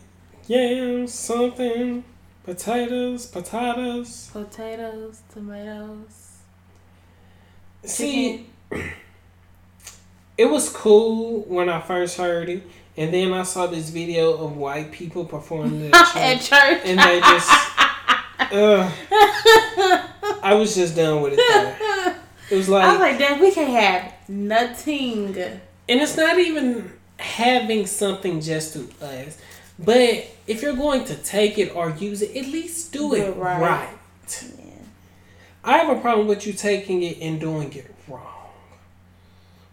yams, something, potatoes, potatoes. Potatoes, tomatoes. See, it was cool when I first heard it, and then I saw this video of white people performing at At church, church. and they just, uh, I was just done with it. There. It was like I was like, damn, we can't have nothing. And it's not even having something just to us, but if you're going to take it or use it, at least do Do it right. right. Yeah. I have a problem with you taking it and doing it wrong.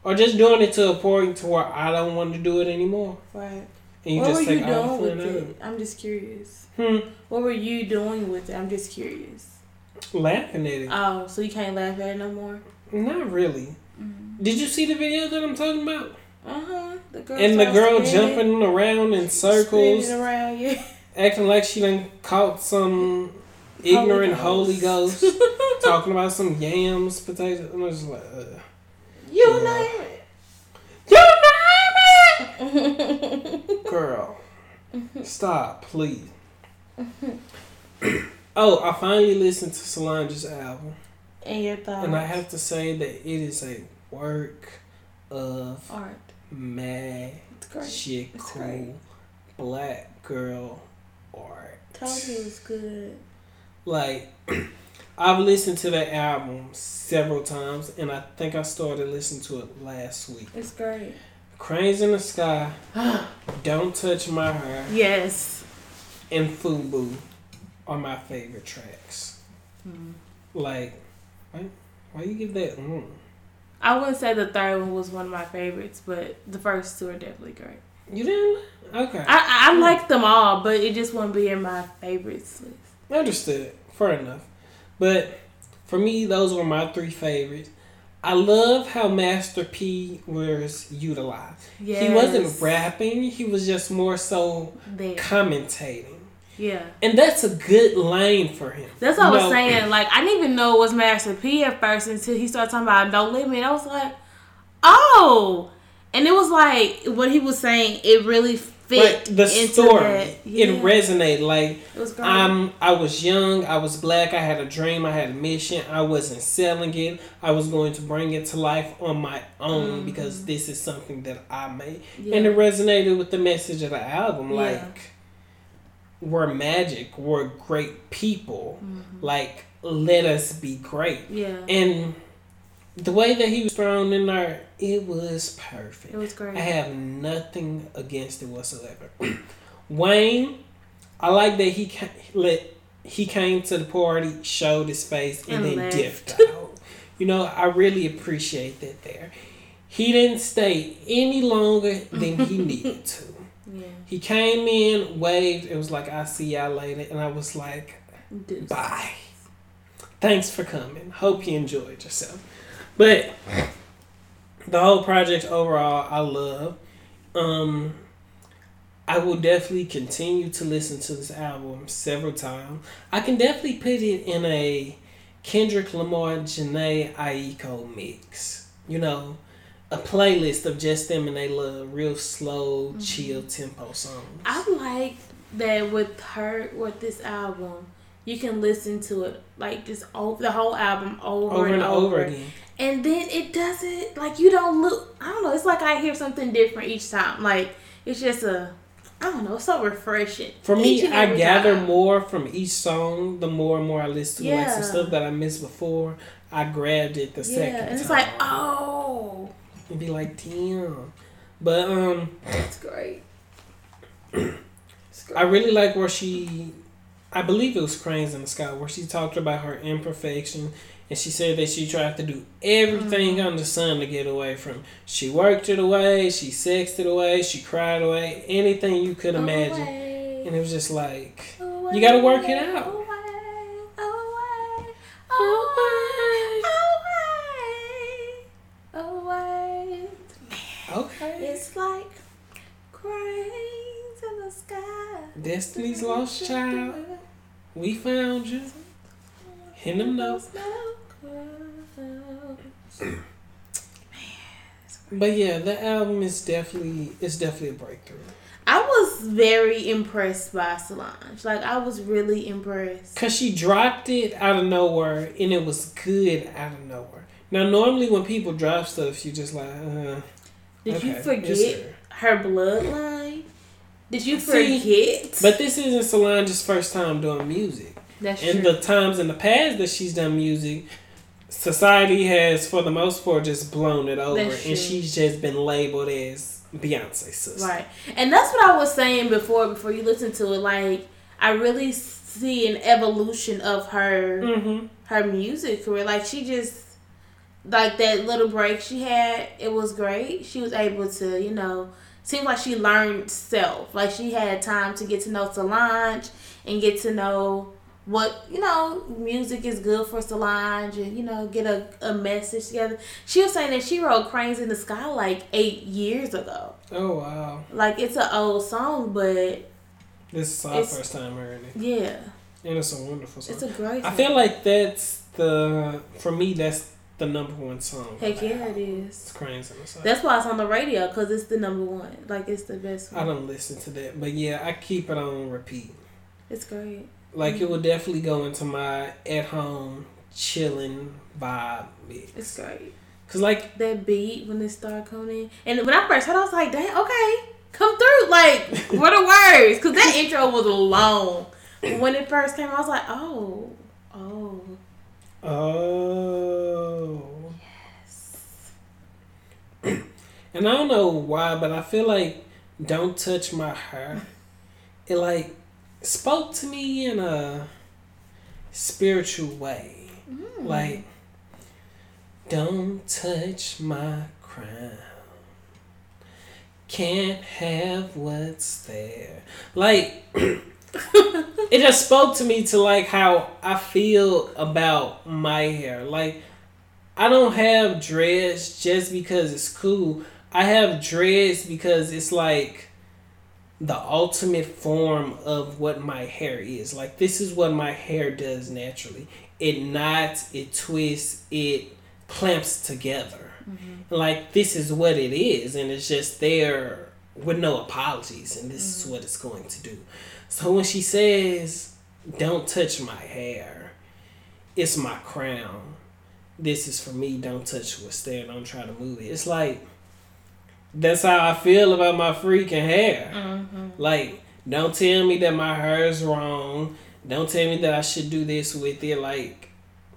Or just doing it to a point to where I don't want to do it anymore. Right. And you what just were you take all doing with it? it. I'm just curious. Hmm. What were you doing with it? I'm just curious. Laughing at it. Oh, so you can't laugh at it no more? Not really. Did you see the video that I'm talking about? Uh huh. And the girl jumping around in circles, spinning around, yeah. acting like she done caught some ignorant Holy Ghost, talking about some yams, potatoes. I was just like, uh, you Yeah. name it. Girl, stop, please. oh, I finally listened to Solange's album, and your thoughts. and I have to say that it is a work of art. magical It's great. It's great. black girl art. Told you it was good. Like, I've listened to that album several times, and I think I started listening to it last week. It's great. Cranes in the Sky, Don't Touch My Hair. Yes. and Fubu are my favorite tracks. Hmm. Like, why, why you give that? Mm. I wouldn't say the third one was one of my favorites, but the first two are definitely great. You didn't? Okay. I I, I like them all, but it just wouldn't be in my favorites list. Understood. Fair enough. But for me, those were my three favorites. I love how Master P was utilized. Yes. He wasn't rapping, he was just more so there. commentating. Yeah. And that's a good lane for him. That's what I was saying. Like I didn't even know it was Master P at first until he started talking about "Don't Leave Me." And I was like, "Oh!" And it was like what he was saying. It really fit But the into story. Yeah. it resonated. Like It was great. I'm, I was young, I was black, I had a dream, I had a mission. I wasn't selling it. I was going to bring it to life on my own because this is something that I made, Mm-hmm. Yeah. and it resonated with the message of the album. Yeah. We're magic, we're great people. Like let us be great. Mm-hmm. yeah. And the way that he was thrown in there, it was perfect. It was great. I have nothing against it whatsoever. Wayne, I like that he ca- let he came to the party, showed his face, and, And then left. dipped out. You know, I really appreciate that there. He didn't stay any longer than he needed to. He came in, waved, it was like, I'll see y'all later. And I was like, Deuce. Bye. Thanks for coming. Hope you enjoyed yourself. But the whole project overall, I love. Um, I will definitely continue to listen to this album several times. I can definitely put it in a Kendrick Lamar, Jhené Aiko mix. You know, a playlist of just them and they love real slow, mm-hmm. chill tempo songs. I like that with her with this album, you can listen to it like just over the whole album over, over and, over, again. and then it doesn't like you don't look. I don't know. It's like I hear something different each time. Like it's just a. I don't know. It's so refreshing. For me, I gather time. more from each song. The more and more I listen to, like some stuff that I missed before, I grabbed it the Yeah, second and it's time. like, oh, and be like, damn. But um, it's great. It's great. I really like where she, I believe it was Cranes in the Sky, where she talked about her imperfection. And she said that she tried to do everything Mm-hmm. under the sun to get away from. She worked it away, she sexed it away, she cried away, anything you could imagine. Away, And it was just like, away, you gotta work it out. Away, away, away, away. Okay. It's like cranes in the sky. Destiny's Lost Child, we found you. In them notes. But yeah, the album is definitely it's definitely a breakthrough. I was very impressed by Solange. Like I was really impressed. Cause she dropped it out of nowhere and it was good out of nowhere. Now normally when people drop stuff, you just like, uh, Did you forget her. her bloodline? Did you See, forget? But this isn't Solange's first time doing music. That's In true. the times in the past that she's done music, society has for the most part just blown it over, That's and true. she's just been labeled as Beyonce's sister. Right. And that's what I was saying before before you listen to it. Like I really see an evolution of her Mm-hmm. her music career. Like she just like that little break she had, it was great. She was able to, you know, seemed like she learned self. Like she had time to get to know Solange and get to know what, you know, music is good for Solange and, you know, get a, a message together. She was saying that she wrote Cranes in the Sky like eight years ago. Oh wow, Like it's an old song, but this is our first time it, yeah, and it's a wonderful song. it's a great. Song. I feel like that's the for me that's the number one song. heck yeah, it It's is. Cranes in. That's why it's on the radio because it's the number one. Like it's the best I don't listen to that, but yeah, I keep it on repeat. It's great. Like it mm-hmm. will definitely go into my at home chilling vibe mix. It's great. Cause like That beat when it started coming in, and when I first heard, it, I was like, "Dang, okay, come through." Like, what are words? Because that intro was long. When it first came, I was like, "Oh, oh, oh. Yes. and I don't know why, but I feel like "Don't Touch My Hair." It like spoke to me in a spiritual way. Mm. Like, don't touch my crown. Can't have what's there. Like, it just spoke to me to like how I feel about my hair. Like, I don't have dreads just because it's cool. I have dreads because it's like the ultimate form of what my hair is. Like this is what my hair does naturally. It knots, it twists, it clamps together. Mm-hmm. Like this is what it is, and it's just there with no apologies, and this is mm-hmm. what it's going to do. So when she says, "Don't touch my hair," it's my crown. This is for me. Don't touch what's there. Don't try to move it. It's like that's how I feel about my freaking hair. Mm-hmm. Like, don't tell me that my hair is wrong. Don't tell me that I should do this with it. Like,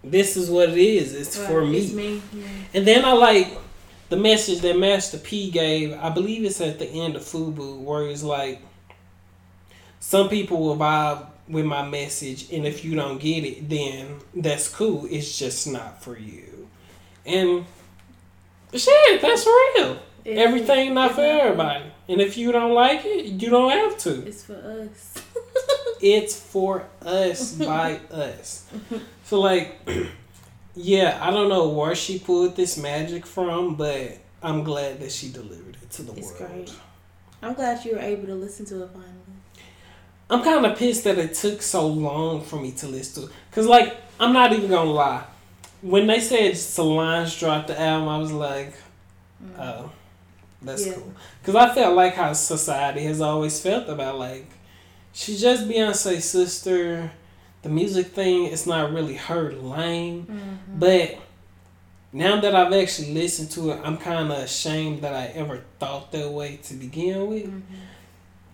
this is what it is. It's for me. It's me. Yeah. And then I like the message that Master P gave. I believe it's at the end of Fubu, where it's like, some people will vibe with my message, and if you don't get it, then that's cool. It's just not for you. And shit, that's real. It- Everything not it's for everybody. And if you don't like it, you don't have to. It's for us. It's for us by us. So like yeah, I don't know where she pulled this magic from, but I'm glad that she delivered it to the It's world. great. I'm glad you were able to listen to it finally. I'm kind of pissed that it took so long for me to listen to it. Cause like I'm not even gonna lie, when they said Solange dropped the album, I was like, oh, that's Yeah. cool. Cause I felt like how society has always felt about like she's just Beyonce's sister. The music thing is not really her lane, Mm-hmm. but. Now that I've actually listened to it, I'm kind of ashamed that I ever thought that way to begin with. Mm-hmm.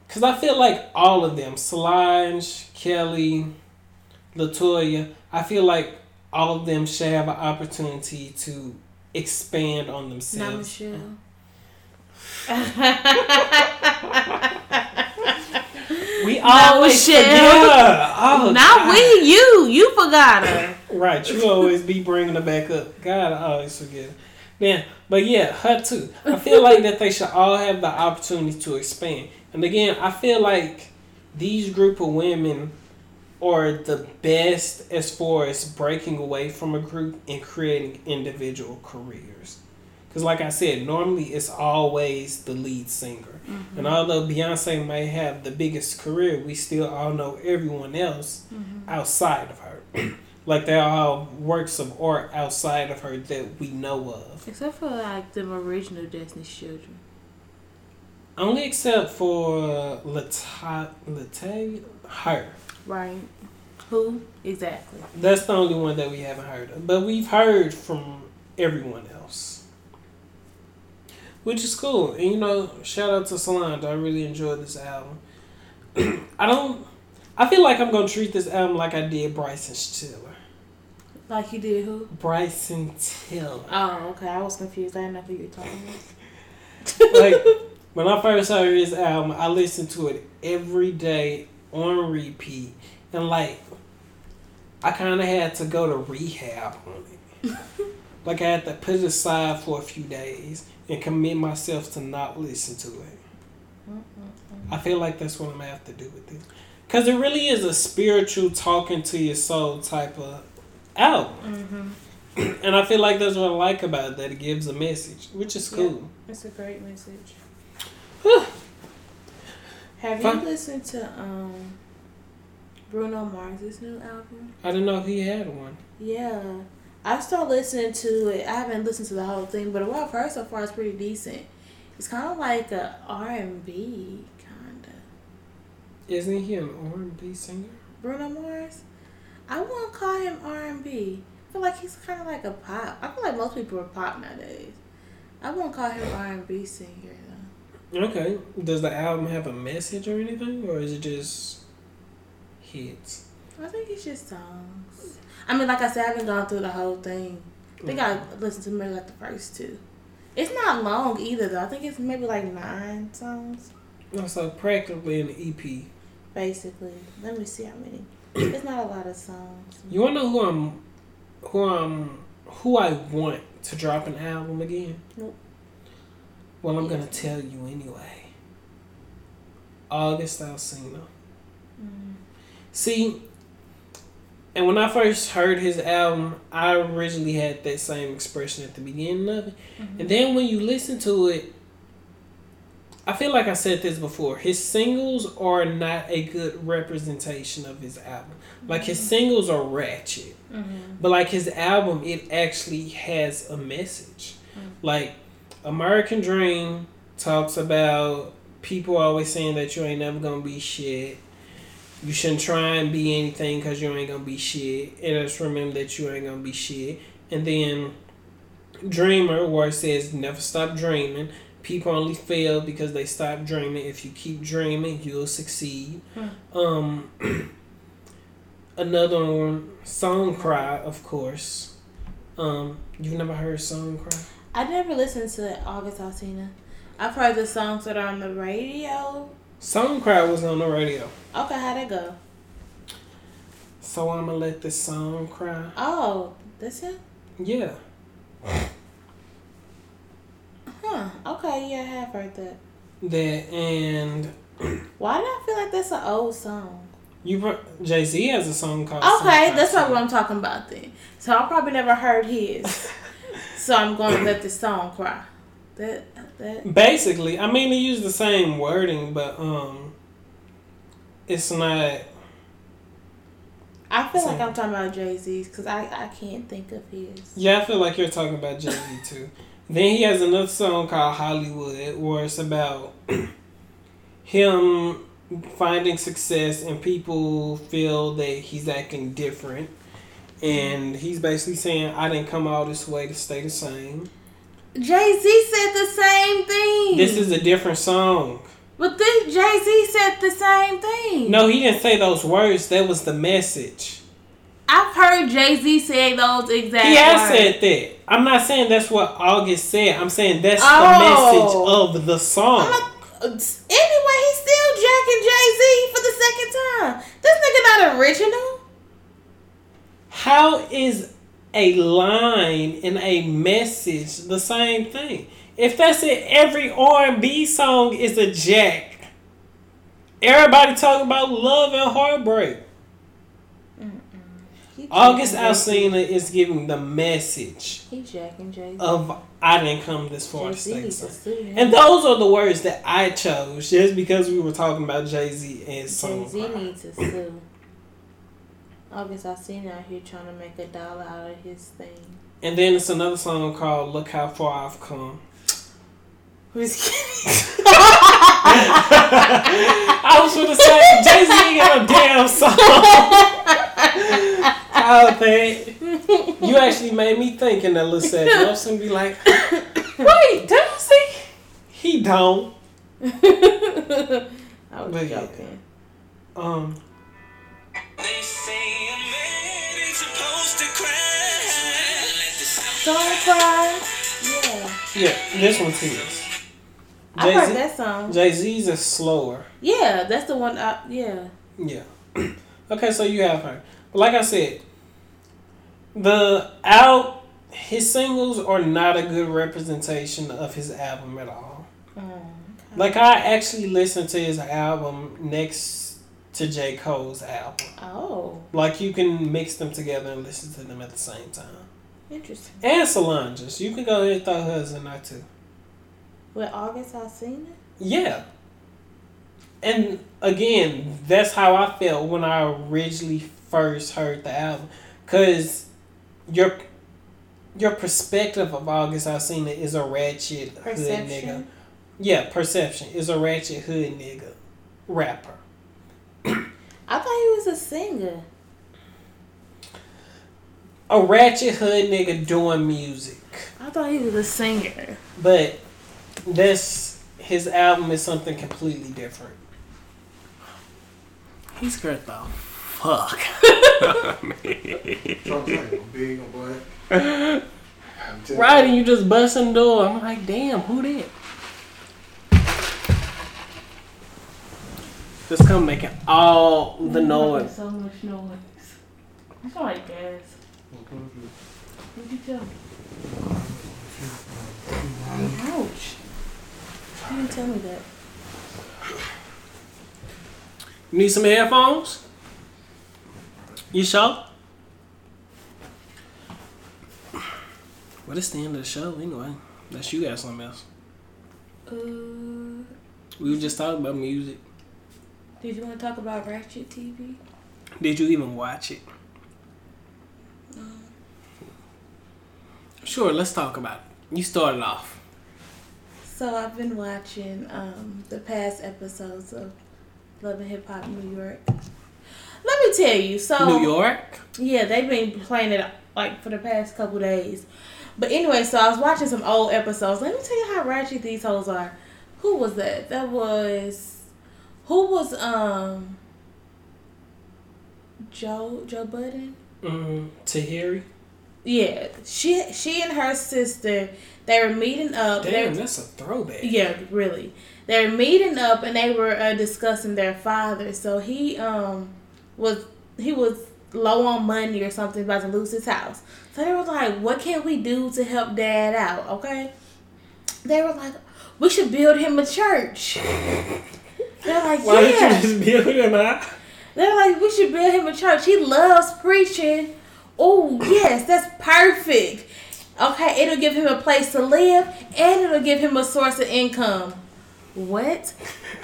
Cause I feel like all of them, Solange, Kelly, LeToya, I feel like all of them should have an opportunity to expand on Not themselves. Michelle. We Not always forget. Oh, Not God. we, you. You forgot her. Right, you always be bringing her back up. God, I always forget. Man, but yeah, her too. I feel like that they should all have the opportunity to expand. And again, I feel like these group of women are the best as far as breaking away from a group and creating individual careers. Because, like I said, normally it's always the lead singer. Mm-hmm. And although Beyonce may have the biggest career, we still all know everyone else mm-hmm. outside of her. like they're all works of art outside of her that we know of. Except for like the original Destiny's Children. Only except for uh, Lata, LaTavia, her. Right. Who? Exactly. That's the only one that we haven't heard of. But we've heard from everyone else. Which is cool. And you know, shout out to Solange. I really enjoyed this album. I don't I feel like I'm gonna treat this album like I did Bryson Tiller. Like you did who? Bryson Tiller. Oh, okay. I was confused. I didn't know who you were talking about. like when I first heard his album, I listened to it every day on repeat, and like I kind of had to go to rehab on it. like I had to put it aside for a few days and commit myself to not listen to it. I feel like that's what I'm gonna have to do with it, cause it really is a spiritual talking to your soul type of album. Mm-hmm. And I feel like that's what I like about it, that it gives a message, which is Yeah. cool. It's a great message. Have Fun. you listened to um Bruno Mars's new album? I didn't know he had one. Yeah. I started listening to it. I haven't listened to the whole thing, but what I've heard so far is pretty decent. It's kind of like a R and B kind of. Isn't he an R and B singer? Bruno Mars. I won't call him R and B. I feel like he's kind of like a pop. I feel like most people are pop nowadays. I won't call him R and B singer. Okay. Does the album have a message or anything, or is it just hits? I think it's just songs. I mean, like I said, I haven't gone through the whole thing. I think I mm-hmm. listened to maybe like the first two. It's not long either though. I think it's maybe like nine songs. No, so practically an EP. Basically, let me see how many. It's not a lot of songs. You wanna know who I'm, who I'm, who I want to drop an album again? Nope. Well, I'm gonna tell you anyway. August Alsina. Mm. See, and when I first heard his album, I originally had that same expression at the beginning of it. Mm-hmm. And then when you listen to it, I feel like I said this before. His singles are not a good representation of his album. Like his singles are ratchet. Mm-hmm. But like his album, it actually has a message. Like American Dream talks about people always saying that you ain't never gonna be shit. You shouldn't try and be anything because you ain't gonna be shit. And just remember that you ain't gonna be shit. And then Dreamer, where it says never stop dreaming. People only fail because they stop dreaming. If you keep dreaming, you'll succeed. Um, another one, Song Cry, of course. Um, you've never heard Song Cry? I never listened to August Alsina. I've heard the songs that are on the radio. Song Cry was on the radio. Okay, how'd it go? So I'm gonna let this song cry. Oh, that's it? Yeah. Huh. Okay, yeah, I have heard that. That and Why do I feel like that's an old song? you Jay Z has a song called. Okay, that's not what I'm talking about then. So I probably never heard his. so I'm going to let this song cry. That that Basically, I mean they use the same wording, but um, it's not. I feel like I'm talking about Jay Z's because I I can't think of his. Yeah, I feel like you're talking about Jay Z too. Then he has another song called Hollywood, where it's about him finding success and people feel that he's acting different. And he's basically saying, I didn't come all this way to stay the same. Jay Z said the same thing. This is a different song. But then Jay Z said the same thing. No, he didn't say those words. That was the message. I've heard Jay Z say those exact. He has words. said that. I'm not saying that's what August said. I'm saying that's Oh. the message of the song. Like, anyway, he's still jacking Jay Z for the second time. This nigga not original. How is a line and a message the same thing? If that's it, every R and B song is a jack. Everybody talking about love and heartbreak. August Alsina is giving the message of I didn't come this far Jay-Z to sue. And those are the words that I chose just because we were talking about Jay Z and Jay song. Z needs to sue. August Alsina out here trying to make a dollar out of his thing. And then it's another song called Look How Far I've Come. Who's kidding? I was gonna say Jay Z ain't got a damn song. How that you actually made me think in that little second. I was gonna be like, wait, does he? He don't. I was But yeah. joking. Um, They say a man ain't supposed to cry. Don't cry. Yeah. yeah, this one's his. I heard that song. Jay Z's is slower. Yeah, that's the one. I, yeah. Yeah. okay, so you have her. But like I said, the out his singles are not a good representation of his album at all. Mm. Like I actually listened to his album next to J. Cole's album. Oh, Like you can mix them together and listen to them at the same time. interesting. And Solange's. You can go ahead and throw hers in there too. With August Alsina? Yeah. And again, that's how I felt when I originally first heard the album. Cause your your perspective of August Alsina is a ratchet hood nigga. Perception. Yeah, perception is a ratchet hood nigga rapper. I thought he was a singer. A ratchet hood nigga doing music. I thought he was a singer. But this his album is something completely different. He's great though. Fuck. That's what I'm saying. I'm big, I'm black. I'm just- Right, and you just busting the door. I'm like, damn, who that? Just come making all the noise. So much noise. I feel like gas. What'd you tell me? Ouch. You didn't tell me that. You need some headphones? You sure? Well, it's the end of the show anyway. Unless you got something else. Uh, We were just talking about music. Did you want to talk about Ratchet TV? Did you even watch it? Sure, let's talk about it. You started off. So I've been watching um, the past episodes of Love and Hip Hop New York. Let me tell you, so New York? Yeah, they've been playing it like for the past couple days. But anyway, so I was watching some old episodes. Let me tell you how ratchet these hoes are. Who was that? That was who was um Joe Joe Budden? Mm, Tahiry? Yeah, she she and her sister they were meeting up. Damn, that's a throwback. yeah, really. They were meeting up and they were uh, discussing their father. So he um was he was low on money or something, about to lose his house. So they were like, "What can we do to help Dad out?" Okay. They were like, "We should build him a church." They're like, Why "Yeah." don't you just build him out? They're like, we should build him a church. He loves preaching. Oh, yes, that's perfect. Okay, it'll give him a place to live and it'll give him a source of income. What?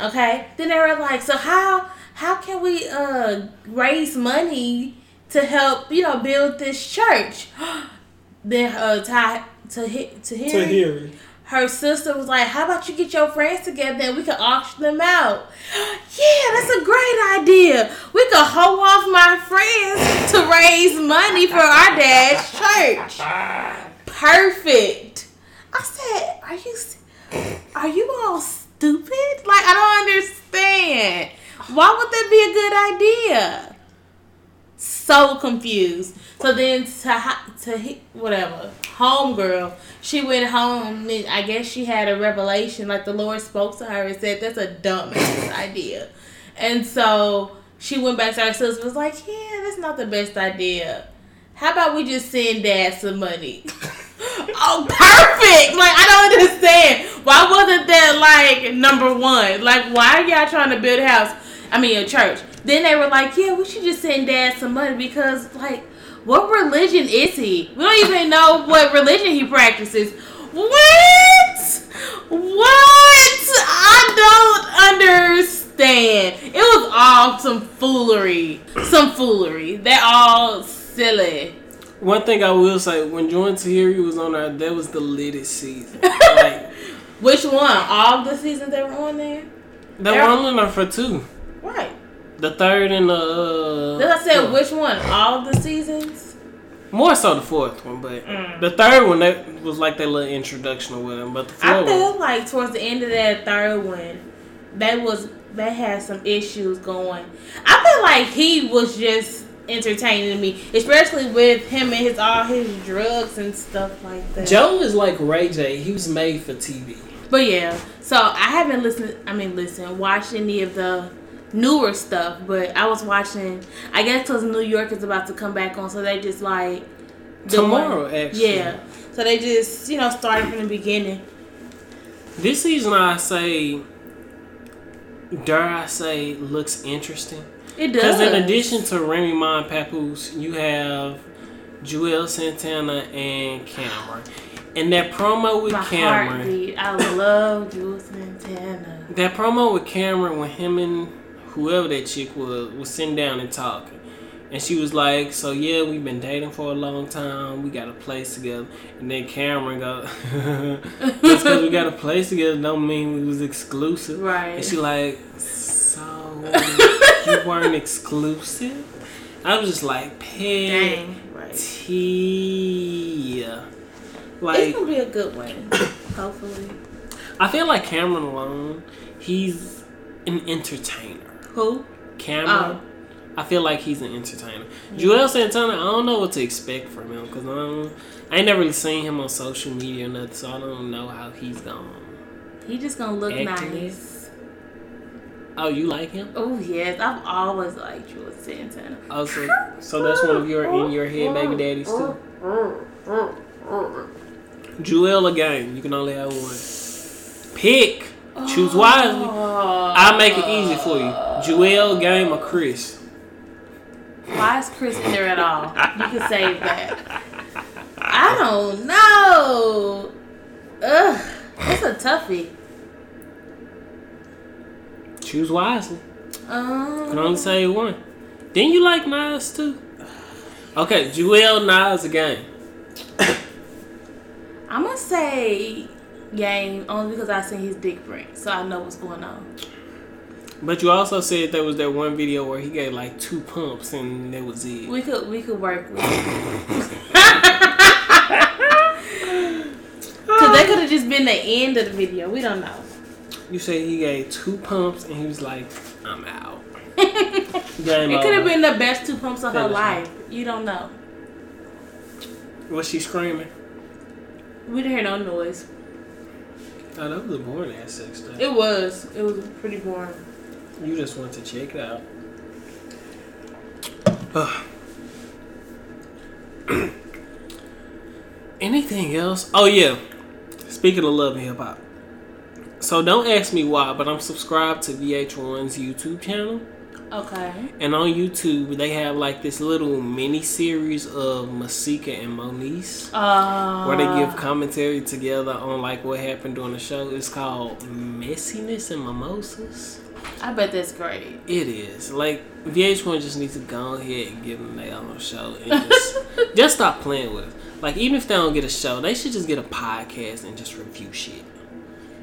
Okay. Then they were like, so how how can we uh raise money to help, you know, build this church? then uh Ty to hit to hear Tahiry. Her sister was like, How about you get your friends together and we can auction them out? Yeah, that's a great idea. We could hoe off my friends to raise money for our dad's church. Perfect. I said, Are you are you all stupid? Like I don't understand. Why would that be a good idea? So confused. So then to to whatever homegirl, she went home. And I guess she had a revelation. Like the Lord spoke to her and said, "That's a dumbass idea." And so she went back to her sister. Was like, "Yeah, that's not the best idea. How about we just send Dad some money?" oh, perfect! Like I don't understand. Why wasn't that like number one? Like why are y'all trying to build a house? I mean a church. Then they were like, yeah, we should just send Dad some money because like, what religion is he? We don't even know what religion he practices. What? What? I don't understand. It was all some foolery. Some foolery. They're all silly. One thing I will say, when Jordan Tahiry was on there, that was the littest season. like, Which one? All the seasons they were on there? they were on there for two. Right. The third and the. Uh, Then I said, fourth. which one? All the seasons? More so the fourth one, but Mm. the third one that was like that little introduction with him. But the I fourth one, feel like towards the end of that third one, they was they had some issues going. I feel like he was just entertaining me, especially with him and his all his drugs and stuff like that. Joe is like Ray J. He was made for TV. But yeah, so I haven't listened. I mean, listen, watched any of the newer stuff, but I was watching. I guess because New York is about to come back on, so they just like Tomorrow, actually. Yeah, so they just you know started from the beginning. This season, I say, dare I say, looks interesting. It does. Because in addition to Remy Ma and Papoose, you have Juelz Santana and Cam'ron. And that promo with my Cam'ron, heartbeat. I love Juelz Santana. that promo with Cam'ron when him and whoever that chick was was sitting down and talking. And she was like, So yeah, we've been dating for a long time. We got a place together. And then Cam'ron go, Just because we got a place together don't mean we was exclusive. Right. And she like, So you weren't exclusive? I was just like, Dang. Right. It's Like, gonna be a good one. Hopefully. I feel like Cam'ron alone, he's an entertainer. Who? Cam'ron. Oh. I feel like he's an entertainer. Juelz Santana, I don't know what to expect from him because I, don't- I ain't never really seen him on social media or nothing, so I don't know how he's going. He just gonna look nice. Oh, you like him? Oh yes, I've always liked Juelz Santana. Oh, so, so that's one of your in your head baby daddies too. Jewel again. You can only have one. Pick. Choose wisely. I'll make it easy for you. Jewel, game, or Chris? Why is Chris in there at all? You can save that. I don't know. Ugh, that's a toughie. Choose wisely. You can Um, only say one. Then you like Nas too. Okay, Jewel, Nas, again. I'm gonna say game only because I seen his dick print, so I know what's going on. But you also said there was that one video where he gave like two pumps and that was it. We could we could work with. Cause that could have just been the end of the video. We don't know. You said he gave two pumps and he was like, I'm out. It could have been the best two pumps of her life. You don't know. Was she screaming? We didn't hear no noise. Oh, that was a boring ass sex stuff. It was. It was pretty boring. You just want to check it out. Ugh. Anything else? Oh yeah. Speaking of love and hip hop. So don't ask me why, but I'm subscribed to VH1's YouTube channel. Okay. And on YouTube, they have like this little mini series of Masika and Moniece. Uh, where they give commentary together on like what happened during the show. It's called Messiness and Mimosas. I bet that's great. It is like VH1 just needs to go ahead and give them their own show and just just stop playing with. it. Like even if they don't get a show, they should just get a podcast and just review shit.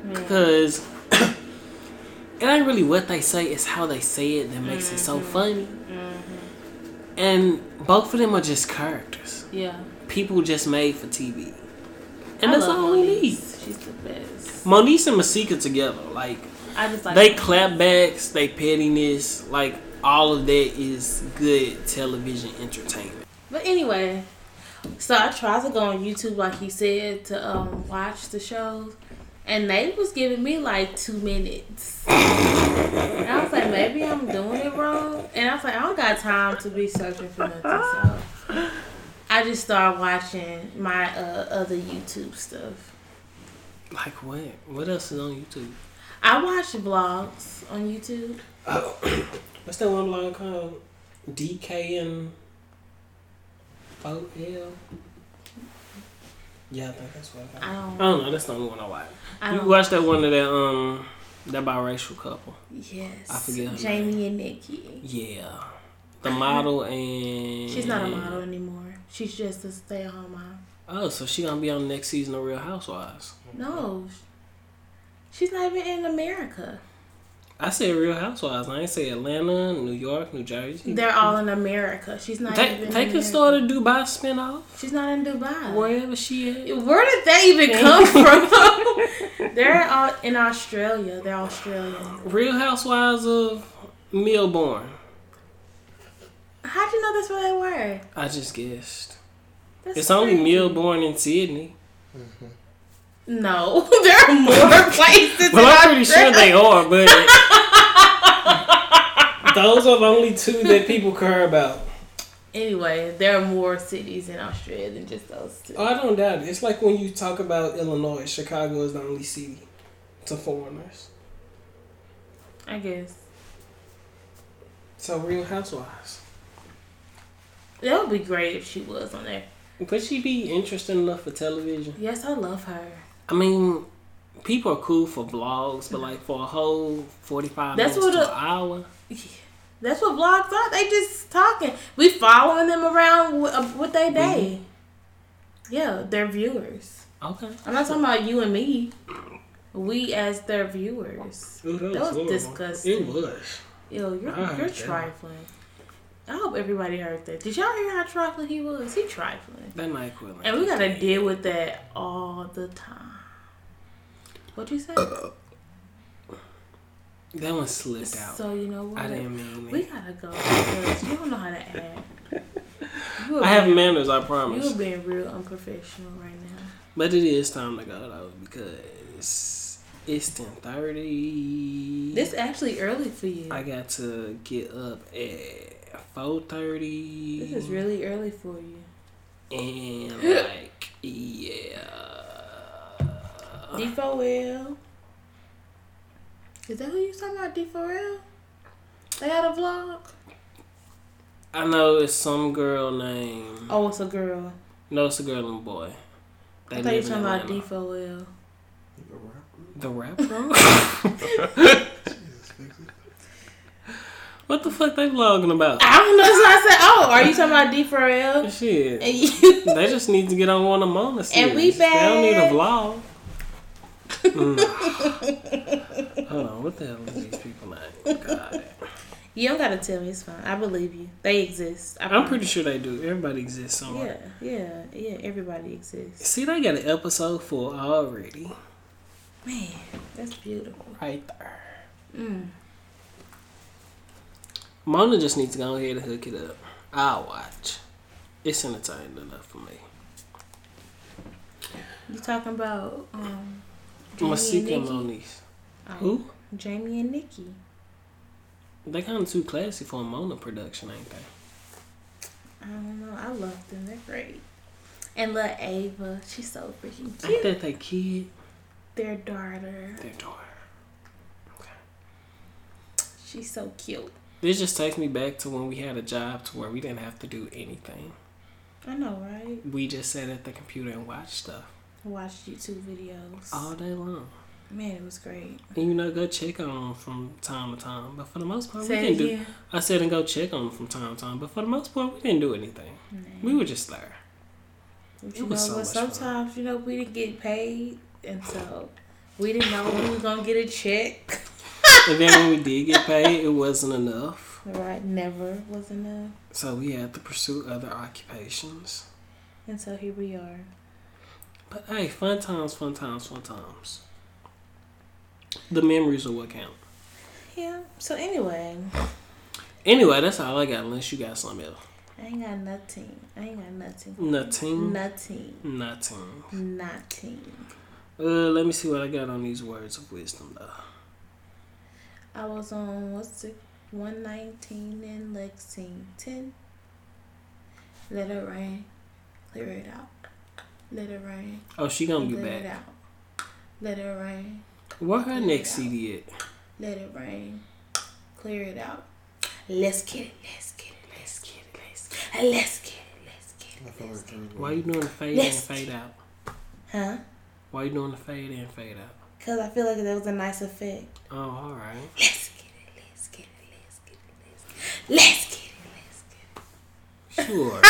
Because it ain't really what they say; it's how they say it that makes it so funny. And both of them are just characters. Yeah. People just made for TV. And I that's all we need. She's the best. Moniece and Masika together, like I just like they clapbacks, they pettiness, like all of that is good television entertainment. But anyway, so I tried to go on YouTube like he said to um watch the shows, and they was giving me like two minutes. And I was like, maybe I'm doing it wrong. And I was like, I don't got time to be searching for nothing. So I just started watching my uh, other YouTube stuff. Like what? What else is on YouTube? I watch vlogs on YouTube. What's that one blog called? DK and OL. Yeah, I think that's what I I don't. I don't know. That's the only one I watch. I You don't that one of that um that biracial couple? Yes. I forget Jamie and Nikki. Yeah, the model and She's not a model anymore. She's just a stay-at-home mom. Oh, so she gonna be on the next season of Real Housewives? No, she's not even in America. I said Real Housewives. I ain't say Atlanta, New York, New Jersey. They're all in America. She's not They, even. they in can America. start a Dubai spinoff She's not in Dubai. wherever she at. Where did that even come from? They're all in Australia. They're Australian. Real Housewives of Melbourne. How'd you know that's where they were? I just guessed. That's It's only. Melbourne and Sydney. Mm-hmm. No, there are more places. Well, I'm pretty sure they are, but those are the only two that people care about. Anyway, there are more cities in Australia than just those two. Oh, I don't doubt it. It's like when you talk about Illinois, Chicago is the only city to foreigners. I guess So Real Housewives. that would be great if she was on there. Would she be interesting enough for television? Yes, I love her. I mean, people are cool for vlogs, but like for a whole forty-five minutes what to a- an hour. Yeah, That's what vlogs are. They just talking. We following them around with, uh, with their day. Yeah, they're viewers. Okay. I'm not talking about you and me. We as their viewers. Ooh, That was horrible. disgusting. It was. Yo, you're I you're that. trifling. I hope everybody heard that. Did y'all hear how trifling he was? He trifling. That night quit. And we gotta deal with that all the time. What'd you say? That one slipped out. So you know what? I didn't mean it. We gotta go because you don't know how to act. I have being- manners, I promise. You promise. are being real unprofessional right now. But it is time to go though because It's ten thirty. This actually early for you. I got to get up at four thirty. this is really early for you. and like yeah. D4L. Is that who you talking about? D4L? They had a vlog. I know it's some girl named. Oh, it's a girl. No, it's a girl and a boy. They I thought you were in talking about Atlanta. D4L. The rap girl. Jesus, fix it. what the fuck they vlogging about? I don't know. So I said, oh, are you talking about D4L? Shit. They just need to get on one of Mona series. And we They don't need a vlog. Mm. Hold on, what the hell is these people name? God. You don't gotta tell me. It's fine. I believe you. They exist. I I'm pretty sure they do. Everybody exists Yeah, somewhere. yeah, yeah. Everybody exists. See, they got an episode for already. Man, that's beautiful. Right there. Mm. Mona just needs to go ahead and hook it up. I'll watch. It's entertaining enough for me. You talking about um, Jamie and and Nikki? Moniece. Oh, um, Who? Jamie and Nikki. They kind of too classy for a Mona production, ain't they? I don't know. I love them. They're great. And little Ava, she's so freaking Ain't cute. that they kid? Their daughter, Their daughter. Okay. She's so cute. This just takes me back to when we had a job to where we didn't have to do anything. I know, right? We just sat at the computer and watched stuff Watch YouTube videos. all day long. Man, it was great. And you know, go check on them from time to time. But for the most part, we didn't do. I said and go check on them from time to time. But for the most part, we didn't do anything. We were just there. But It you know was so much fun. Sometimes you know we didn't get paid, and so we didn't know when we were gonna get a check. And then when we did get paid, it wasn't enough. Right? Never was enough, So we had to pursue other occupations. and so here we are. But hey, fun times, fun times, fun times. The memories are what count. Yeah. So anyway, Anyway, that's all I got. Unless you got something else. I ain't got nothing. I ain't got nothing. Nothing. Nothing. Nothing. Nothing. Uh, let me see what I got on these words of wisdom though. I was on what's it? One nineteen in Lexington. Let it rain. Clear it out. Let it rain. Oh, she gonna be Let it back. out. Let it rain. What her next CD at? Let it rain. Clear it out. Let's get it. Let's get it. Let's get it. Let's get it. Let's get it. Let's get it. I feel like there's Why you doing the fade in, Let's fade out? Huh? Why you doing the fade in, fade out? Cause I feel like that was a nice effect. Oh, all right. Let's get it. Let's get it. Let's get it. Let's get it. Let's get it. Let's get it. Sure.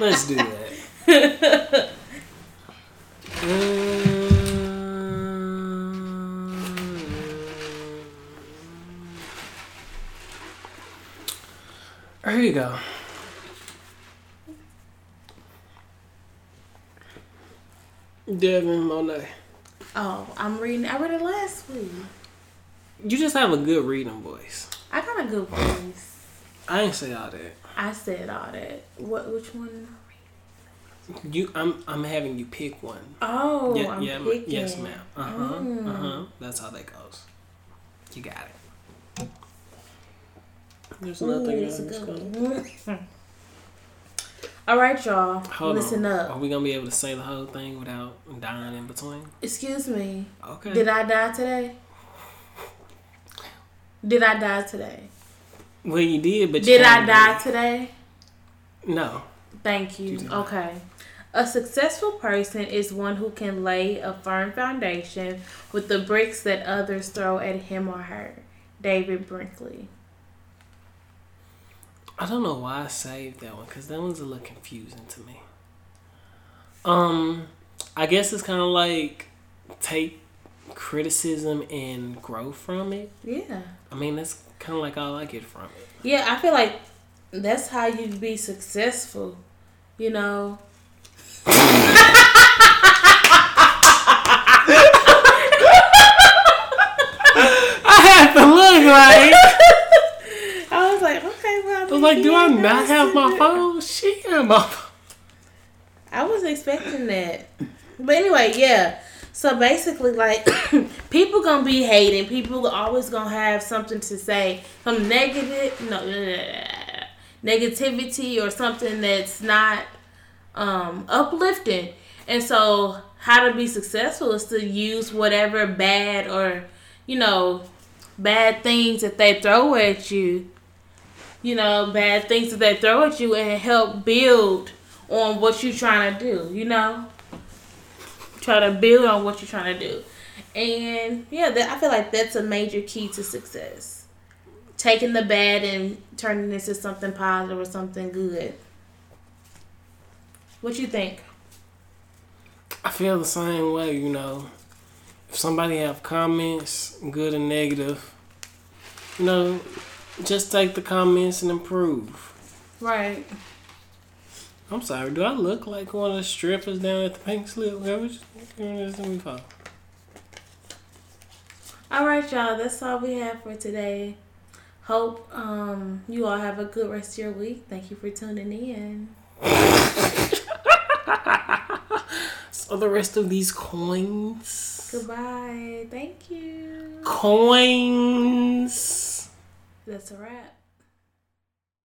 Let's do that. Um, There you go. Devin Monet. Oh, I'm reading. I read it last week. You just have a good reading voice. I got a good voice. I ain't say all that. I said all that. What? Which one? You, I'm, I'm having you pick one. Oh, yeah, I'm yeah, picking. yes, ma'am. Uh huh, Mm. uh huh. That's how that goes. You got it. There's nothing else. one. All right, y'all. Hold Listen on. up. Are we gonna be able to say the whole thing without dying in between? Excuse me. Okay. Did I die today? Did I die today? well, you did, but you Did I die today? No. Thank you. You. Okay. A successful person is one who can lay a firm foundation with the bricks that others throw at him or her. David Brinkley. I don't know why I saved that one because that one's a little confusing to me. Um, I guess it's kind of like take criticism and grow from it. Yeah. I mean, that's kind of like all I get from it. Yeah, I feel like that's how you be successful. You know, I have to look like. I was like, okay, well, I was like, do I not have my phone? She got my phone. I wasn't expecting that. But anyway, yeah. So basically, like people gonna be hating. People always gonna have something to say, some negative, no, negativity or something that's not um, uplifting. And so, how to be successful is to use whatever bad or you know bad things that they throw at you. You know, bad things that they throw at you and help build on what you're trying to do. You know try to build on what you're trying to do. And yeah, that, I feel like that's a major key to success. Taking the bad and turning it into something positive or something good. What you think? I feel the same way, you know. If somebody have comments, good and negative, you know, just take the comments and improve. Right. I'm sorry. Do I look like one of the strippers down at the Pink Slip? All right, y'all. That's all we have for today. Hope um, you all have a good rest of your week. Thank you for tuning in. so the rest of these coins. Goodbye. Thank you. Coins. That's a wrap.